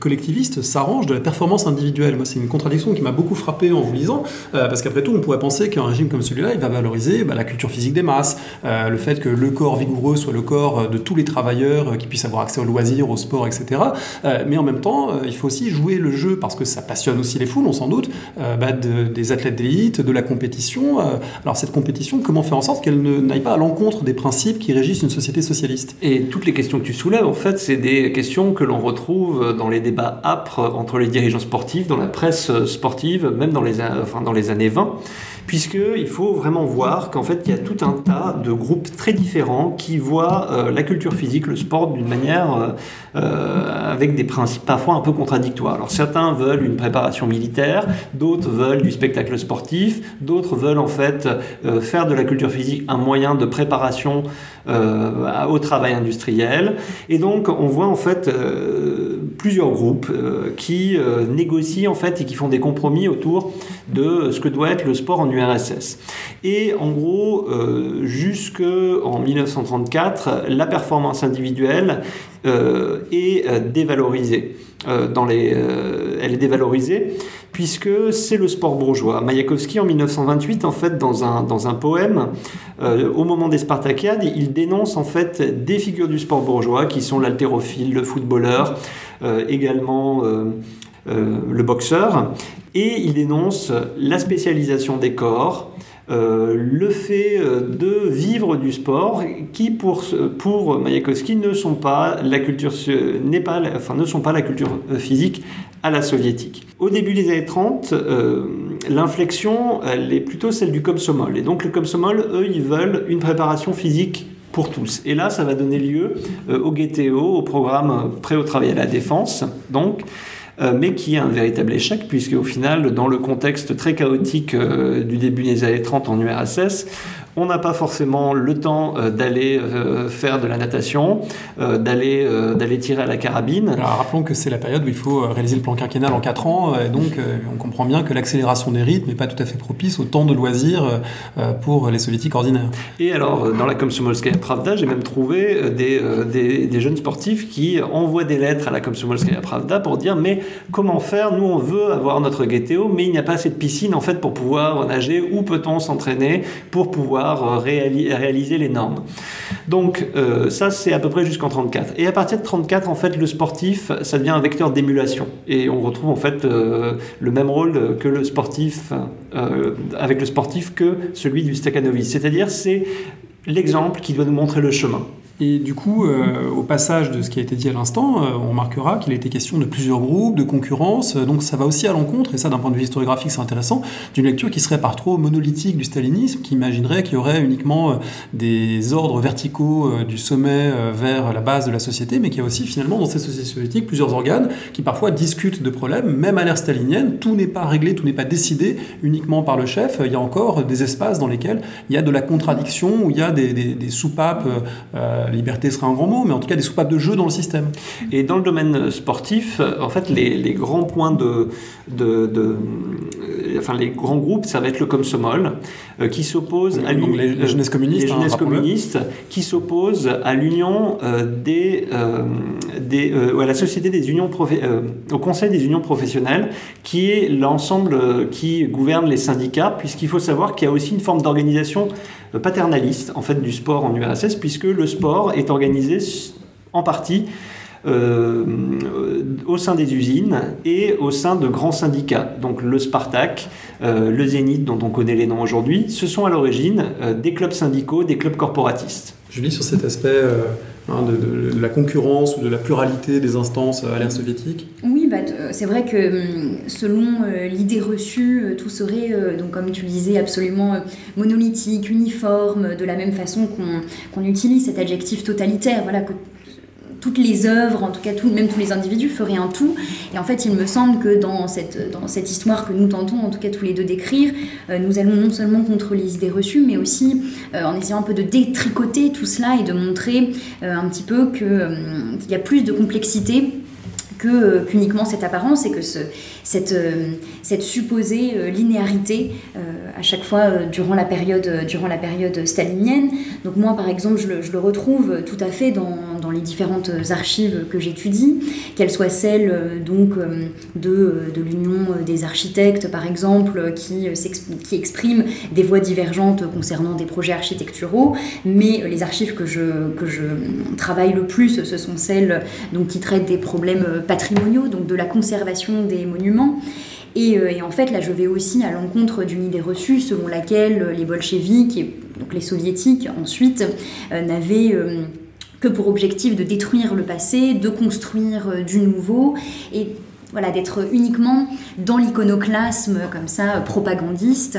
collectiviste s'arrange de la performance individuelle? Moi c'est une contradiction qui m'a beaucoup frappé en vous lisant, parce qu'après tout on pourrait penser qu'un régime comme celui-là il va valoriser bah, la culture physique des masses, le fait que le corps vigoureux soit le corps de tous les travailleurs qui puissent avoir accès aux loisirs, au sport, etc. mais en même temps euh, il faut aussi jouer le jeu parce que ça passionne aussi les foules, on s'en doute, euh, bah, des athlètes d'élite, de la compétition. Euh. alors cette compétition, comment faire en sorte qu'elle n'aille pas à l'encontre des principes qui régissent une société socialiste? Et toutes les questions que tu soulèves, en fait, c'est des questions que l'on retrouve dans les débats âpres entre les dirigeants sportifs, dans la presse sportive, même dans les, dans les années 20 puisqu'il faut vraiment voir qu'en fait, il y a tout un tas de groupes très différents qui voient euh, la culture physique, le sport d'une manière euh, euh, avec des principes parfois un peu contradictoires. Alors certains veulent une préparation militaire, d'autres veulent du spectacle sportif, d'autres veulent en fait faire de la culture physique un moyen de préparation au travail industriel. Et donc, on voit en fait plusieurs groupes qui négocient en fait et qui font des compromis autour de ce que doit être le sport en URSS. Et en gros, euh, jusqu'en 1934, la performance individuelle euh, est euh, dévalorisée. Dans les, elle est dévalorisée puisque c'est le sport bourgeois. Mayakovsky, en 1928, en fait, dans un, dans un poème, au moment des Spartakiades, il dénonce en fait des figures du sport bourgeois qui sont l'haltérophile, le footballeur, également le boxeur, et il dénonce la spécialisation des corps, euh, le fait euh, de vivre du sport qui pour, pour Mayakovsky ne sont pas la culture n'est enfin ne sont pas la culture euh, physique à la soviétique. Au début des années 30, l'inflexion est plutôt celle du Komsomol et donc le Komsomol eux ils veulent une préparation physique pour tous. Et là, ça va donner lieu au GTO, au programme prêt au travail à la défense, donc, mais qui est un véritable échec, puisque au final, dans le contexte très chaotique euh, du début des années 30 en URSS, on n'a pas forcément le temps euh, d'aller euh, faire de la natation, euh, d'aller d'aller tirer à la carabine. Alors rappelons que c'est la période où il faut réaliser le plan quinquennal en 4 ans, et donc on comprend bien que l'accélération des rythmes n'est pas tout à fait propice au temps de loisirs pour les soviétiques ordinaires. Et alors dans la Komsomolskaya Pravda, j'ai même trouvé des, des, des, jeunes sportifs qui envoient des lettres à la Komsomolskaya Pravda pour dire mais comment faire? Nous on veut avoir notre GTO, mais il n'y a pas assez de piscine en fait pour pouvoir nager. Où peut-on s'entraîner pour pouvoir pouvoir réaliser les normes. Donc ça c'est à peu près jusqu'en 34. Et à partir de 34 en fait le sportif ça devient un vecteur d'émulation et on retrouve en fait le même rôle que le sportif avec le sportif que celui du Stakhanovich. C'est-à-dire c'est l'exemple qui doit nous montrer le chemin. Et du coup, euh, au passage de ce qui a été dit à l'instant, euh, on remarquera qu'il a été question de plusieurs groupes, de concurrence. donc ça va aussi à l'encontre, et ça d'un point de vue historiographique c'est intéressant, d'une lecture qui serait par trop monolithique du stalinisme, qui imaginerait qu'il y aurait uniquement euh, des ordres verticaux du sommet vers la base de la société, mais qu'il y a aussi finalement dans ces sociétés soviétiques plusieurs organes qui parfois discutent de problèmes, même à l'ère stalinienne. Tout n'est pas réglé, tout n'est pas décidé uniquement par le chef. Il y a encore des espaces dans lesquels il y a de la contradiction, où il y a des, des soupapes liberté serait un grand mot, mais en tout cas des soupapes de jeu dans le système. Et dans le domaine sportif, en fait, les, grands points de, de, enfin les grands groupes, ça va être le Komsomol, euh, qui s'oppose à l'union les, jeunesses communistes, les hein, jeunesses communistes, qui s'oppose à l'union euh, des, euh, des à la société des unions au Conseil des unions professionnelles, qui est l'ensemble qui gouverne les syndicats, puisqu'il faut savoir qu'il y a aussi une forme d'organisation paternaliste en fait du sport en URSS puisque le sport est organisé en partie euh, au sein des usines et au sein de grands syndicats. Donc le Spartak, euh, le Zénith, dont on connaît les noms aujourd'hui, ce sont à l'origine euh, des clubs syndicaux, des clubs corporatistes. Je lis sur cet aspect Hein, de, la concurrence ou de la pluralité des instances à l'ère soviétique Oui, bah, c'est vrai que selon euh, l'idée reçue, euh, tout serait, euh, donc, comme tu le disais, absolument monolithique, uniforme, de la même façon qu'on utilise cet adjectif totalitaire. Voilà, que toutes les œuvres, en tout cas même tous les individus, feraient un tout. Et en fait, il me semble que dans cette, dans cette histoire que nous tentons, en tout cas tous les deux décrire, euh, nous allons non seulement contre les idées reçues, mais aussi euh, en essayant un peu de détricoter tout cela et de montrer euh, un petit peu qu'il y a plus de complexité qu'uniquement cette apparence et que ce, cette, cette supposée linéarité à chaque fois durant, la période, durant la période stalinienne. Donc moi, par exemple, je le, je le retrouve tout à fait dans, dans les différentes archives que j'étudie, qu'elles soient celles euh, donc euh, de, euh, de l'Union des architectes par exemple, qui, qui expriment des voix divergentes concernant des projets architecturaux, mais les archives que je, que je travaille le plus, ce sont celles donc, qui traitent des problèmes patrimoniaux, donc de la conservation des monuments. Et, en fait, là, je vais aussi à l'encontre d'une idée reçue selon laquelle les bolcheviks et donc les soviétiques ensuite n'avaient que pour objectif de détruire le passé, de construire euh, du nouveau et voilà, d'être uniquement dans l'iconoclasme comme ça propagandiste.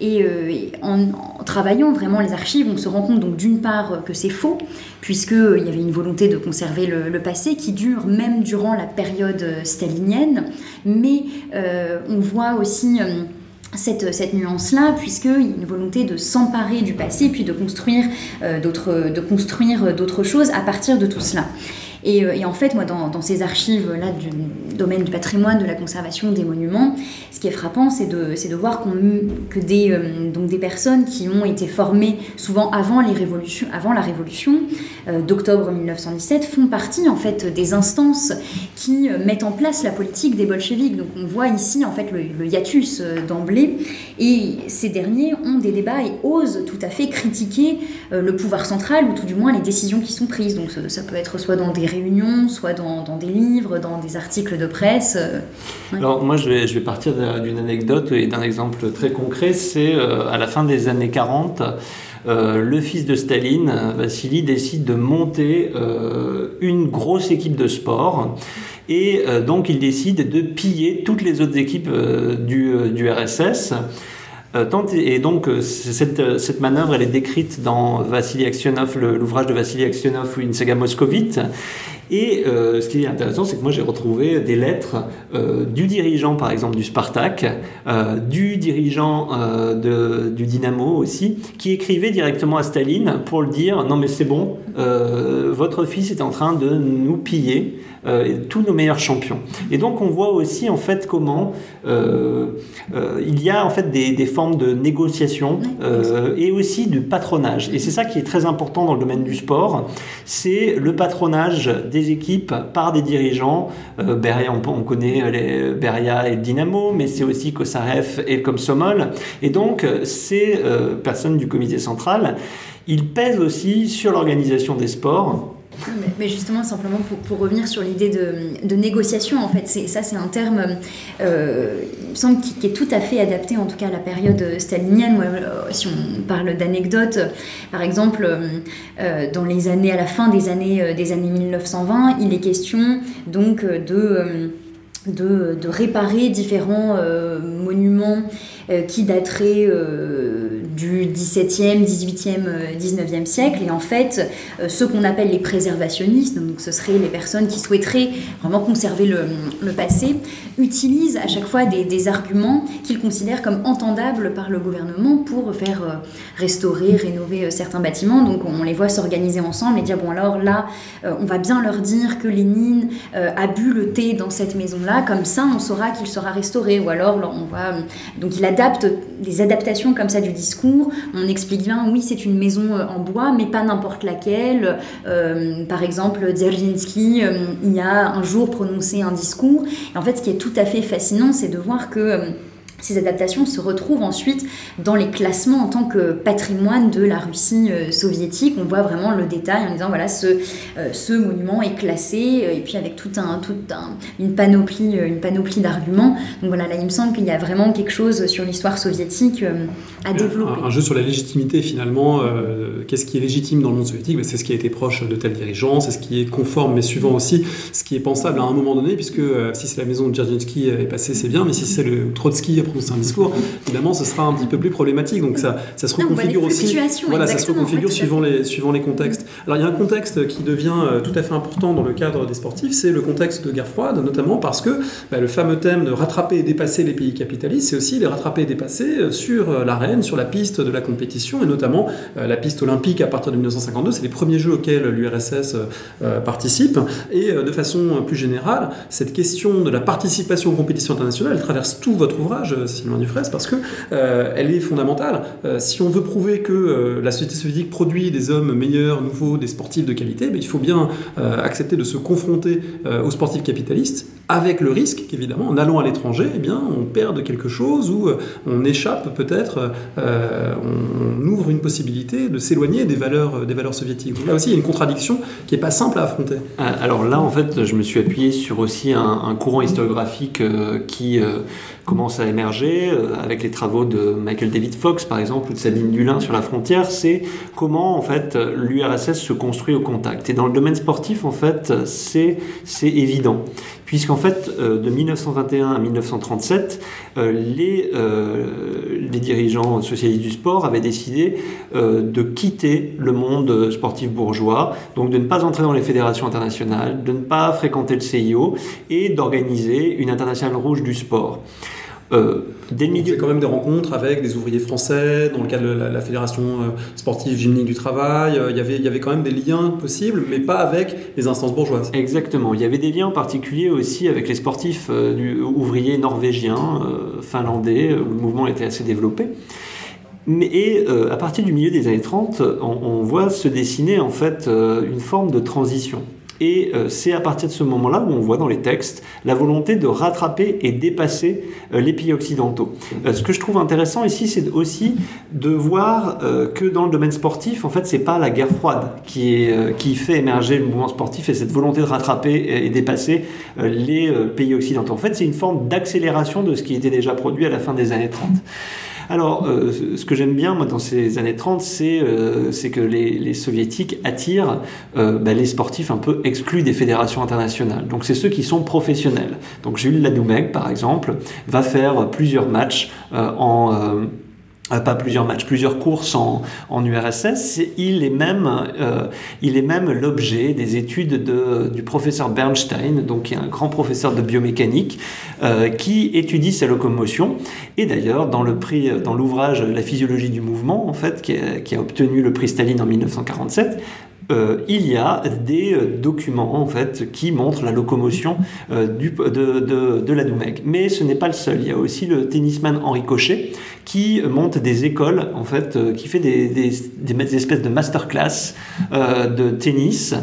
Et, euh, en, travaillant vraiment les archives, on se rend compte donc d'une part que c'est faux, puisqu'il y avait une volonté de conserver le, passé qui dure même durant la période stalinienne, mais euh, on voit aussi cette, cette nuance-là, puisqu'il y a une volonté de s'emparer du passé, puis de construire euh, d'autres choses à partir de tout cela. Euh, et, en fait, moi, dans, ces archives-là du domaine du patrimoine, de la conservation des monuments, ce qui est frappant, c'est de, de voir que des, euh, donc des personnes qui ont été formées souvent avant, les révolutions, avant la Révolution euh, d'octobre 1917 font partie en fait des instances qui mettent en place la politique des bolcheviks. Donc on voit ici en fait le, hiatus d'emblée. Et ces derniers ont des débats et osent tout à fait critiquer le pouvoir central ou tout du moins les décisions qui sont prises. Donc ça peut être soit dans des réunions, soit dans, des livres, dans des articles de presse. Euh, Alors moi je vais, je vais partir d'une anecdote et d'un exemple très concret. C'est euh, à la fin des années 40, euh, le fils de Staline, Vassili, décide de monter une grosse équipe de sport. Et donc il décide de piller toutes les autres équipes du, RSS. Et donc, cette, manœuvre, elle est décrite dans Vassili l'ouvrage de Vassili Aksionov ou une saga moscovite. Et euh, ce qui est intéressant, c'est que moi j'ai retrouvé des lettres euh, du dirigeant, par exemple, du Spartak, euh, du dirigeant de, du Dynamo aussi, qui écrivait directement à Staline pour le dire non mais c'est bon, votre fils est en train de nous piller. Tous nos meilleurs champions. Et donc on voit aussi en fait comment il y a en fait des, des formes de négociation et aussi de patronage. Et c'est ça qui est très important dans le domaine du sport, c'est le patronage des équipes par des dirigeants. Beria, on, connaît les Beria et Dynamo, mais c'est aussi Kosarev et Komsomol. Et donc, ces personnes du comité central, ils pèsent aussi sur l'organisation des sports mais justement, simplement pour, revenir sur l'idée de, négociation, en fait, ça c'est un terme, euh, il me semble, qui, est tout à fait adapté, en tout cas à la période stalinienne. Euh, si on parle d'anecdotes, par exemple, euh, dans les années, à la fin des années, des années 1920, il est question donc de, de, de réparer différents monuments qui dateraient du XVIIe, XVIIIe, XIXe siècle. Et en fait, euh, ceux qu'on appelle les préservationnistes, donc ce seraient les personnes qui souhaiteraient vraiment conserver le, passé, utilisent à chaque fois des, arguments qu'ils considèrent comme entendables par le gouvernement pour faire euh, restaurer, rénover euh, certains bâtiments. Donc on les voit s'organiser ensemble et dire, bon alors là, on va bien leur dire que Lénine a bu le thé dans cette maison-là, comme ça on saura qu'il sera restauré. Ou alors on voit... Donc il adapte des adaptations comme ça du discours on explique bien, oui, c'est une maison euh, en bois, mais pas n'importe laquelle. Euh, par exemple, Dzerzhinsky, euh, il y a un jour prononcé un discours. En fait, ce qui est tout à fait fascinant, c'est de voir que ces adaptations se retrouvent ensuite dans les classements en tant que patrimoine de la Russie euh, soviétique. On voit vraiment le détail en disant voilà ce, euh, ce monument est classé euh, et puis avec tout un, tout un, une panoplie, une panoplie d'arguments. Donc voilà, là il me semble qu'il y a vraiment quelque chose sur l'histoire soviétique à développer. Un, jeu sur la légitimité finalement. Qu'est-ce qui est légitime dans le monde soviétique? Ben, C'est ce qui a été proche de tel dirigeant, c'est ce qui est conforme mais suivant aussi ce qui est pensable à un moment donné, puisque si c'est la maison de Dzerzhinsky est passée, c'est bien, mais si c'est le Trotsky c'est un discours, évidemment, ce sera un petit peu plus problématique. Donc ça, ça se reconfigure aussi. Voilà, ça se reconfigure suivant les, suivant les contextes. Alors il y a un contexte qui devient euh, tout à fait important dans le cadre des sportifs, c'est le contexte de guerre froide, notamment parce que bah, le fameux thème de rattraper et dépasser les pays capitalistes, c'est aussi les rattraper et dépasser euh, sur euh, l'arène, sur la piste de la compétition, et notamment la piste olympique à partir de 1952. C'est les premiers jeux auxquels l'URSS participe. Et de façon plus générale, cette question de la participation aux compétitions internationales elle traverse tout votre ouvrage, Sylvain Dufresne, parce que euh, elle est fondamentale. Euh, si on veut prouver que euh, la société soviétique produit des hommes meilleurs, nouveaux, des sportifs de qualité, ben, il faut bien accepter de se confronter aux sportifs capitalistes, avec le risque qu'évidemment, en allant à l'étranger, eh bien, on perde quelque chose ou on échappe peut-être, on, ouvre une possibilité de s'éloigner des valeurs, des valeurs soviétiques. Donc là aussi, il y a une contradiction qui n'est pas simple à affronter. Alors là, en fait, je me suis appuyé sur aussi un, courant historiographique qui commence à émerger euh, avec les travaux de Michael David Fox par exemple ou de Sabine Dulin sur la frontière, c'est comment en fait l'URSS se construit au contact. Et dans le domaine sportif en fait c'est évident puisqu'en fait euh, de 1921 à 1937 euh, les les dirigeants socialistes du sport avaient décidé de quitter le monde sportif bourgeois, donc de ne pas entrer dans les fédérations internationales, de ne pas fréquenter le CIO et d'organiser une internationale rouge du sport. Euh, dès le milieu. quand même des rencontres avec des ouvriers français, dans le cadre de la, Fédération euh, sportive gymnique du travail. Euh, il y avait, il y avait quand même des liens possibles, mais pas avec les instances bourgeoises. Exactement. Il y avait des liens particuliers aussi avec les sportifs du, ouvriers norvégiens, finlandais, où le mouvement était assez développé. Mais, et à partir du milieu des années 30, on, on voit se dessiner en fait une forme de transition. Et euh, c'est à partir de ce moment-là où on voit dans les textes la volonté de rattraper et dépasser euh, les pays occidentaux. Euh, ce que je trouve intéressant ici, c'est aussi de voir que dans le domaine sportif, en fait, c'est pas la guerre froide qui, fait émerger le mouvement sportif et cette volonté de rattraper et dépasser les pays occidentaux. En fait, c'est une forme d'accélération de ce qui était déjà produit à la fin des années 30. Alors, euh, ce que j'aime bien, moi, dans ces années 30, c'est euh, que les, soviétiques attirent euh, bah, les sportifs un peu exclus des fédérations internationales. Donc, c'est ceux qui sont professionnels. Donc, Jules Ladoumec, par exemple, va faire plusieurs matchs en pas plusieurs matchs, plusieurs courses en, en URSS, il est même, euh, il est même l'objet des études de, du professeur Bernstein, donc qui est un grand professeur de biomécanique, euh, qui étudie sa locomotion. Et d'ailleurs, dans le prix, dans l'ouvrage La physiologie du mouvement, en fait, qui a obtenu le prix Staline en 1947, euh, il y a des euh, documents en fait qui montrent la locomotion euh, de, la Doumec. Mais ce n'est pas le seul. Il y a aussi le tennisman Henri Cochet qui monte des écoles en fait, qui fait des espèces de masterclass de tennis.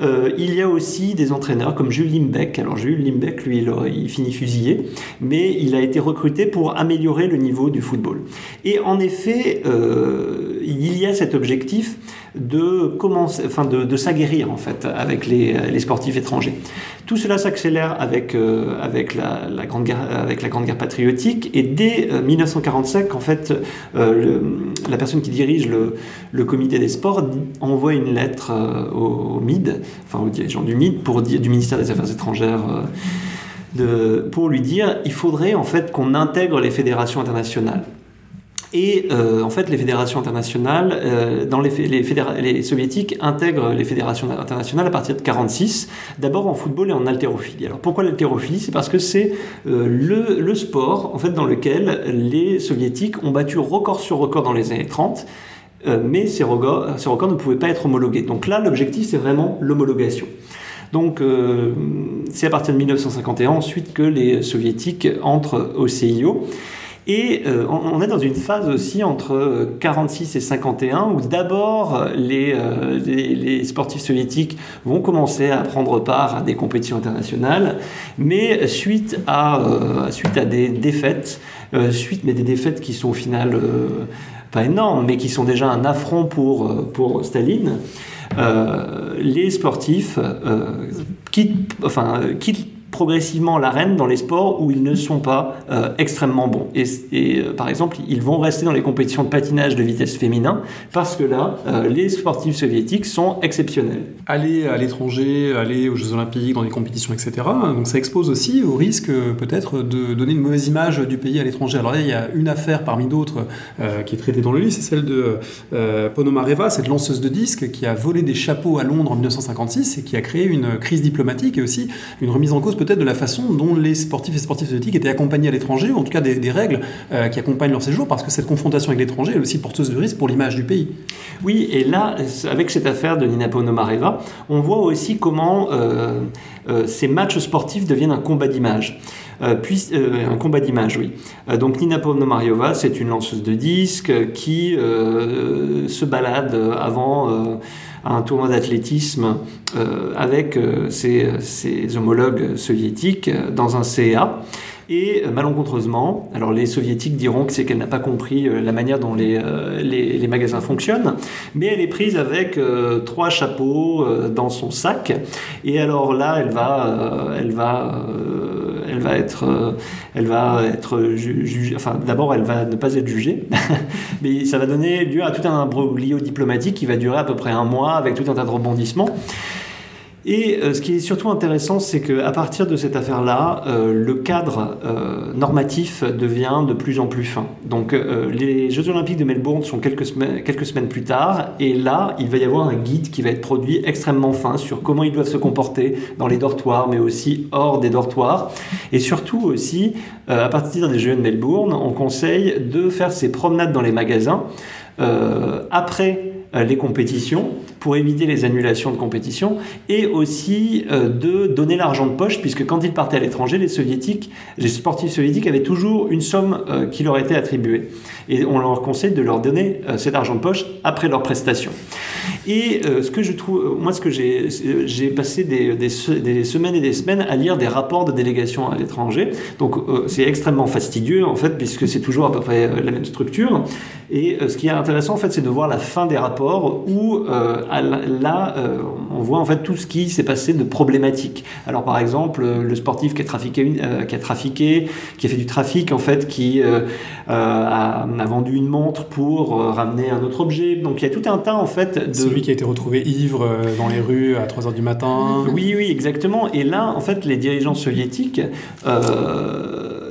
il y a aussi des entraîneurs comme Jules Limbeck. Alors Jules Limbeck, lui, il, finit fusillé, mais il a été recruté pour améliorer le niveau du football. Et en effet, il y a cet objectif de, commencer, de, s'aguerrir en fait avec les, sportifs étrangers. Tout cela s'accélère avec, euh, avec, la, grande guerre, avec la Grande Guerre patriotique et dès 1945, euh, en fait, euh, la personne qui dirige le, comité des sports envoie une lettre au, MID, enfin aux dirigeants du MID, du ministère des Affaires étrangères. Pour lui dire il faudrait en fait qu'on intègre les fédérations internationales. Et euh, en fait, les fédérations internationales, euh, dans les, soviétiques intègrent les fédérations internationales à partir de 1946, d'abord en football et en haltérophilie. Alors pourquoi l'haltérophilie? C'est parce que c'est euh, le, le, sport en fait, dans lequel les soviétiques ont battu record sur record dans les années 30, mais ces records, ces records ne pouvaient pas être homologués. Donc là, l'objectif, c'est vraiment l'homologation. Donc c'est à partir de 1951 ensuite que les soviétiques entrent au CIO. Et euh, on, est dans une phase aussi entre 46 et 51 où d'abord les, euh, les, sportifs soviétiques vont commencer à prendre part à des compétitions internationales, mais suite à, euh, suite à des défaites, suite, mais des défaites qui sont au final pas énormes, mais qui sont déjà un affront pour, pour Staline, les sportifs quittent, enfin, quittent progressivement l'arène dans les sports où ils ne sont pas euh, extrêmement bons. Et, euh, par exemple, ils vont rester dans les compétitions de patinage de vitesse féminin parce que là, euh, les sportifs soviétiques sont exceptionnels. Aller à l'étranger, aller aux Jeux Olympiques, dans des compétitions, etc. Donc ça expose aussi au risque peut-être de donner une mauvaise image du pays à l'étranger. Alors là, il y a une affaire parmi d'autres qui est traitée dans le livre, c'est celle de Ponomareva, cette lanceuse de disques qui a volé des chapeaux à Londres en 1956 et qui a créé une crise diplomatique et aussi une remise en cause peut peut-être de la façon dont les sportifs et sportifs soviétiques étaient accompagnés à l'étranger, ou en tout cas des, règles euh, qui accompagnent leur séjour, parce que cette confrontation avec l'étranger est aussi porteuse de risque pour l'image du pays. Oui, et là, avec cette affaire de Nina Ponomareva, on voit aussi comment euh, euh, ces matchs sportifs deviennent un combat d'image. puis, un combat d'image, oui. donc Nina Ponomariova, c'est une lanceuse de disques qui se balade avant un tournoi d'athlétisme euh, avec euh, ses, homologues soviétiques dans un CA. Et euh, malencontreusement, alors les soviétiques diront que c'est qu'elle n'a pas compris la manière dont les, les, magasins fonctionnent, mais elle est prise avec trois chapeaux dans son sac. Et alors là, elle va, elle va va être, euh, elle va être jugée. Enfin, d'abord, elle va ne pas être jugée, mais ça va donner lieu à tout un imbroglio diplomatique qui va durer à peu près un mois avec tout un tas de rebondissements. Et euh, ce qui est surtout intéressant, c'est qu'à partir de cette affaire-là, euh, le cadre euh, normatif devient de plus en plus fin. Donc les Jeux olympiques de Melbourne sont quelques quelques semaines plus tard, et là, il va y avoir un guide qui va être produit extrêmement fin sur comment ils doivent se comporter dans les dortoirs, mais aussi hors des dortoirs. Et surtout aussi, à partir des Jeux de Melbourne, on conseille de faire ses promenades dans les magasins après les compétitions pour éviter les annulations de compétition et aussi euh, de donner l'argent de poche puisque quand ils partaient à l'étranger, les soviétiques, les sportifs soviétiques avaient toujours une somme euh, qui leur était attribuée et on leur conseille de leur donner euh, cet argent de poche après leur prestation. Et ce que je trouve, moi ce que j'ai, j'ai passé des, semaines et des semaines à lire des rapports de délégation à l'étranger. Donc c'est extrêmement fastidieux en fait puisque c'est toujours à peu près la même structure. Et ce qui est intéressant en fait, c'est de voir la fin des rapports où là, euh, on voit en fait tout ce qui s'est passé de problématique. Alors par exemple, le sportif qui a trafiqué, euh, qui a trafiqué, qui a fait du trafic en fait, qui euh, a, vendu une montre pour ramener un autre objet. Donc il y a tout un tas en fait de celui qui a été retrouvé ivre dans les rues à 3 heures du matin. Oui, oui, exactement. Et là, en fait, les dirigeants soviétiques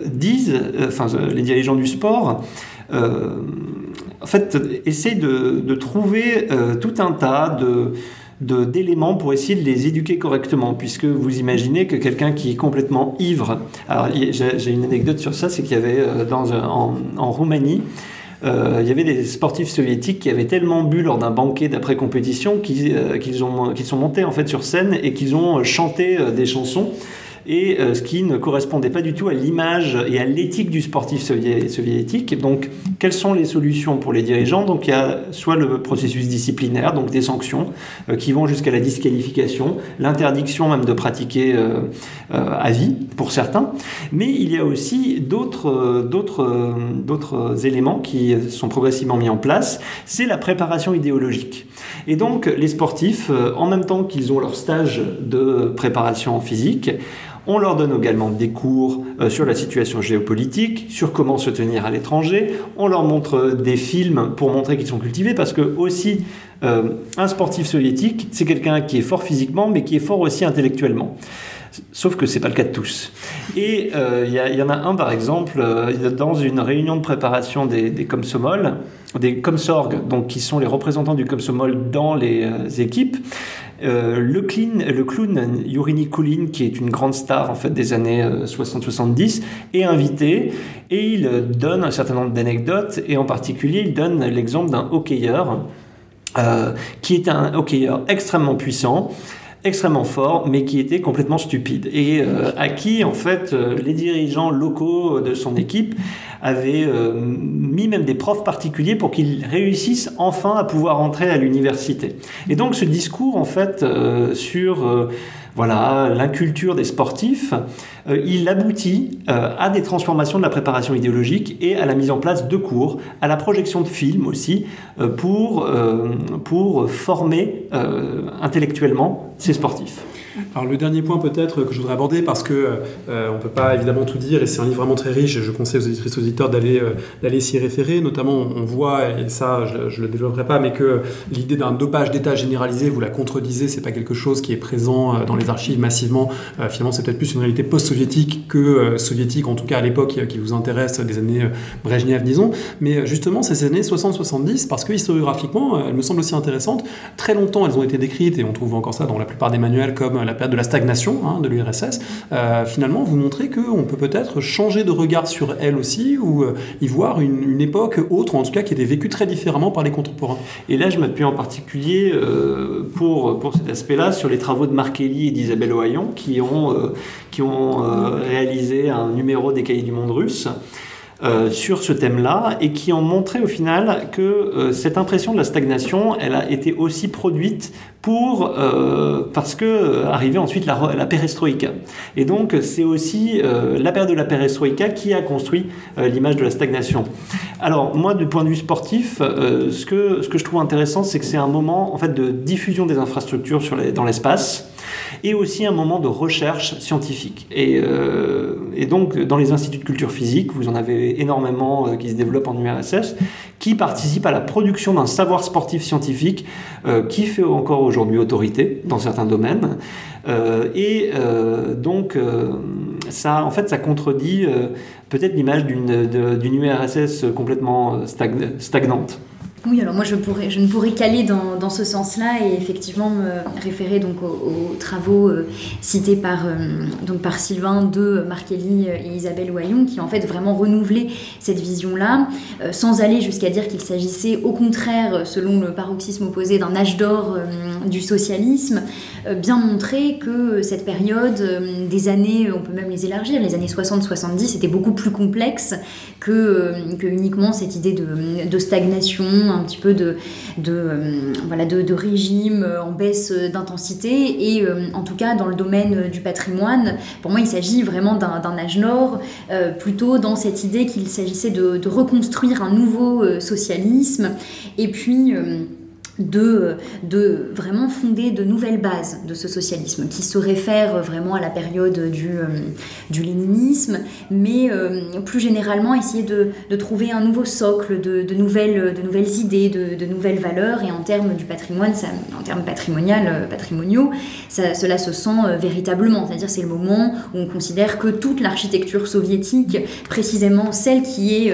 disent, enfin les dirigeants du sport en fait, essaye de, trouver euh, tout un tas d'éléments pour essayer de les éduquer correctement, puisque vous imaginez que quelqu'un qui est complètement ivre, alors j'ai une anecdote sur ça, c'est qu'il y avait euh, en, Roumanie, euh, il y avait des sportifs soviétiques qui avaient tellement bu lors d'un banquet d'après-compétition qu'ils qu'ils sont montés en fait sur scène et qu'ils ont chanté des chansons et ce qui ne correspondait pas du tout à l'image et à l'éthique du sportif soviétique. Donc quelles sont les solutions pour les dirigeants? Donc il y a soit le processus disciplinaire, donc des sanctions qui vont jusqu'à la disqualification, l'interdiction même de pratiquer à vie pour certains, mais il y a aussi d'autres éléments qui sont progressivement mis en place. C'est la préparation idéologique. Et donc les sportifs, en même temps qu'ils ont leur stage de préparation physique, on leur donne également des cours euh, sur la situation géopolitique, sur comment se tenir à l'étranger. On leur montre des films pour montrer qu'ils sont cultivés, parce que aussi euh, un sportif soviétique, c'est quelqu'un qui est fort physiquement, mais qui est fort aussi intellectuellement. Sauf que c'est pas le cas de tous. Et euh, il y, en a un par exemple dans une réunion de préparation des, des des Komsorg, qui sont les représentants du Komsomol dans les équipes. Euh, le, clown Yurini Kulin, qui est une grande star en des années 60-70, euh, est invité et il donne un certain nombre d'anecdotes et en particulier il donne l'exemple d'un hockeyeur euh, qui est un hockeyeur extrêmement puissant extrêmement fort, mais qui était complètement stupide et à qui en fait les dirigeants locaux de son équipe avait euh, mis même des profs particuliers pour qu'ils réussissent enfin à pouvoir entrer à l'université. Et donc ce discours en fait euh, sur euh, voilà l'inculture des sportifs, il aboutit à des transformations de la préparation idéologique et à la mise en place de cours, à la projection de films aussi pour, pour former intellectuellement ces sportifs. Alors le dernier point peut-être que je voudrais aborder parce que euh, on peut pas évidemment tout dire et c'est un livre vraiment très riche et je conseille aux éditrices aux auditeurs d'aller euh, d'aller s'y référer. Notamment on voit et ça je, ne le développerai pas mais que l'idée d'un dopage d'État généralisé vous la contredisez c'est pas quelque chose qui est présent euh, dans les archives massivement. finalement c'est peut-être plus une réalité post-soviétique que soviétique en tout cas à l'époque qui vous intéresse des années Brejnev disons. Mais justement ces années 60-70 parce que historiographiquement elles me semblent aussi intéressantes. Très longtemps elles ont été décrites et on trouve encore ça dans la plupart des manuels comme la de la stagnation hein, de l'URSS, euh, finalement vous montrez qu'on peut peut-être changer de regard sur elle aussi ou euh, y voir une, époque autre, en tout cas qui était vécue très différemment par les contemporains. Et là, je m'appuie en particulier euh, pour, pour cet aspect-là sur les travaux de Marc Kelly et d'Isabelle Ohaillon qui ont, qui ont réalisé un numéro des cahiers du monde russe. Euh, sur ce thème-là et qui ont montré au final que euh, cette impression de la stagnation, elle a été aussi produite pour euh, parce que arrivait ensuite la, la perestroïka. Et donc c'est aussi la période de la perestroïka qui a construit l'image de la stagnation. Alors moi, du point de vue sportif, ce que ce que je trouve intéressant, c'est que c'est un moment en fait de diffusion des infrastructures sur les, dans l'espace et aussi un moment de recherche scientifique. Et, euh, et, donc, dans les instituts de culture physique, vous en avez énormément euh, qui se développent en URSS, qui participent à la production d'un savoir sportif scientifique euh, qui fait encore aujourd'hui autorité dans certains domaines. et donc, ça, en fait, ça contredit peut-être l'image d'une URSS complètement stagnante. Oui, alors moi je, ne pourrais qu'aller dans, ce sens-là et effectivement me référer donc aux, travaux euh, cités par, euh, par Sylvain de Markelly et Isabelle Oyon qui en fait vraiment renouvelé cette vision-là euh, sans aller jusqu'à dire qu'il s'agissait au contraire, selon le paroxysme opposé, d'un âge d'or du socialisme, bien montrer que cette période des années, on peut même les élargir, les années 60-70 était beaucoup plus complexe que, que uniquement cette idée de, stagnation un petit peu de, euh, voilà, de, régime euh, en baisse d'intensité. Et euh, en tout cas, dans le domaine du patrimoine, pour moi, il s'agit vraiment d'un âge nord, plutôt dans cette idée qu'il s'agissait de, reconstruire un nouveau socialisme. Et puis de, de vraiment fonder de nouvelles bases de ce socialisme qui se réfèrent vraiment à la période du, euh, du léninisme, mais euh, plus généralement essayer de, de, trouver un nouveau socle de, de, nouvelles, de nouvelles idées, de, nouvelles valeurs, et en termes du patrimoine, en termes patrimonial, euh, patrimoniaux, cela se sent véritablement, c'est-à-dire c'est le moment où on considère que toute l'architecture soviétique, précisément celle qui est,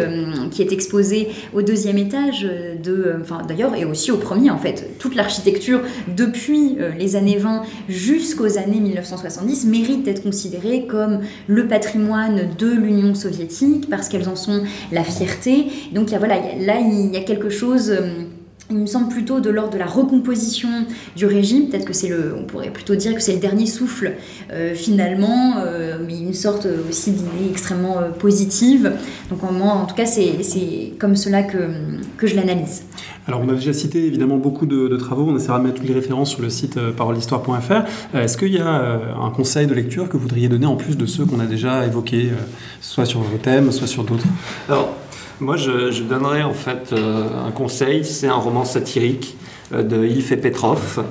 qui est exposée au deuxième étage, de, enfin d'ailleurs, et aussi au premier, en fait. Toute l'architecture depuis euh, les années 20 jusqu'aux années 1970 mérite d'être considérée comme le patrimoine de l'Union soviétique parce qu'elles en sont la fierté. Donc voilà, là il y a quelque chose... Euh, il me semble plutôt de l'ordre de la recomposition du régime. Peut-être que c'est le, on pourrait plutôt dire que c'est le dernier souffle euh, finalement, mais une sorte aussi d'idée extrêmement positive. Donc en, en tout cas, c'est comme cela que, que je l'analyse. Alors on a déjà cité évidemment beaucoup de, travaux, on essaiera de mettre toutes les références sur le site parolehistoire.fr. Est-ce qu'il y a un conseil de lecture que vous voudriez donner en plus de ceux qu'on a déjà évoqués, soit sur vos thèmes, soit sur d'autres? Alors moi, je, donnerais en fait euh, un conseil. C'est un roman satirique euh, de Ilf et Petrov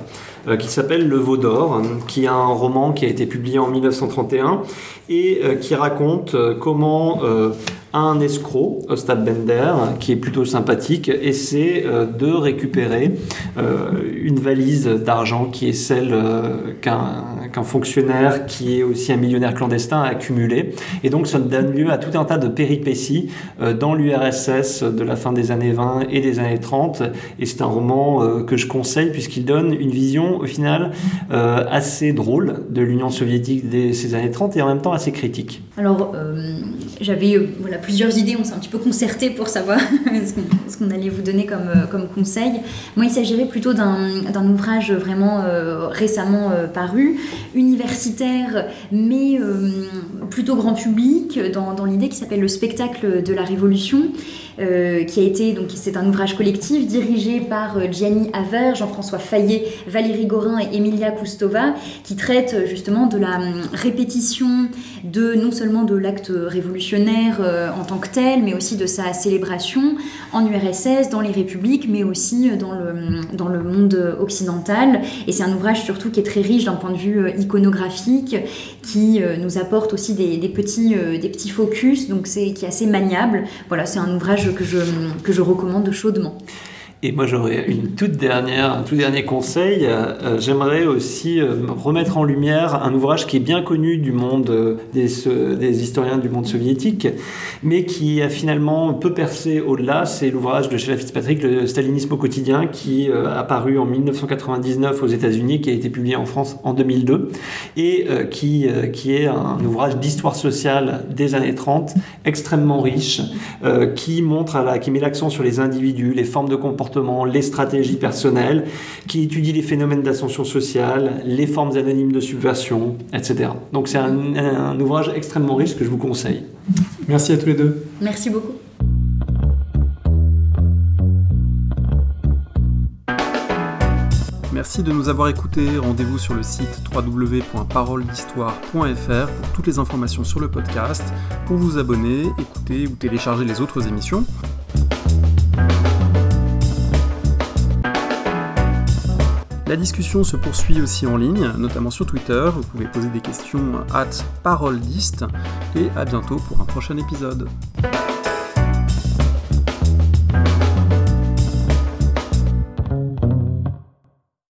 euh, qui s'appelle Le Veau d'Or, qui est un roman qui a été publié en 1931 et qui raconte comment un escroc, Ostad Bender, qui est plutôt sympathique, essaie euh, de récupérer euh, une valise d'argent qui est celle euh, qu'un fonctionnaire qui est aussi un millionnaire clandestin a accumulé. Et donc ça donne lieu à tout un tas de péripéties dans l'URSS de la fin des années 20 et des années 30. Et c'est un roman que je conseille puisqu'il donne une vision au final assez drôle de l'Union soviétique de ces années 30 et en même temps assez critique. Alors j'avais voilà, plusieurs idées, on s'est un petit peu concerté pour savoir ce qu'on allait vous donner comme, euh, comme conseil. Moi, il s'agirait plutôt d'un ouvrage vraiment euh, récemment euh, paru, universitaire, mais plutôt grand public, dans, dans l'idée qui s'appelle Le spectacle de la Révolution. Euh, qui a été, donc c'est un ouvrage collectif dirigé par euh, Gianni Haver, Jean-François Fayet, Valérie Gorin et Emilia Kustova, qui traite euh, justement de la hum, répétition de non seulement de l'acte révolutionnaire en tant que tel, mais aussi de sa célébration en URSS, dans les républiques, mais aussi dans le, dans le monde occidental. Et c'est un ouvrage surtout qui est très riche d'un point de vue iconographique, qui nous apporte aussi des, des petits, des petits focus, donc c'est qui est assez maniable. Voilà, c'est un ouvrage que je, que je recommande chaudement. Et moi, j'aurais une toute dernière, un tout dernier conseil. Euh, euh, j'aimerais aussi euh, remettre en lumière un ouvrage qui est bien connu du monde des, des, historiens du monde soviétique, mais qui a finalement peu percé au-delà. C'est l'ouvrage de Sheila Fitzpatrick, Le Stalinisme au quotidien, qui a paru en 1999 aux États-Unis, qui a été publié en France en 2002, et qui, qui est un ouvrage d'histoire sociale des années 30, extrêmement riche, qui montre, qui met l'accent sur les individus, les formes de comportement les stratégies personnelles, qui étudie les phénomènes d'ascension sociale, les formes anonymes de subversion, etc. Donc c'est un, un ouvrage extrêmement riche que je vous conseille. Merci à tous les deux. Merci beaucoup. Merci de nous avoir écoutés. Rendez-vous sur le site www.paroledhistoire.fr pour toutes les informations sur le podcast, pour vous abonner, écouter ou télécharger les autres émissions. La discussion se poursuit aussi en ligne, notamment sur Twitter. Vous pouvez poser des questions at paroledist et à bientôt pour un prochain épisode.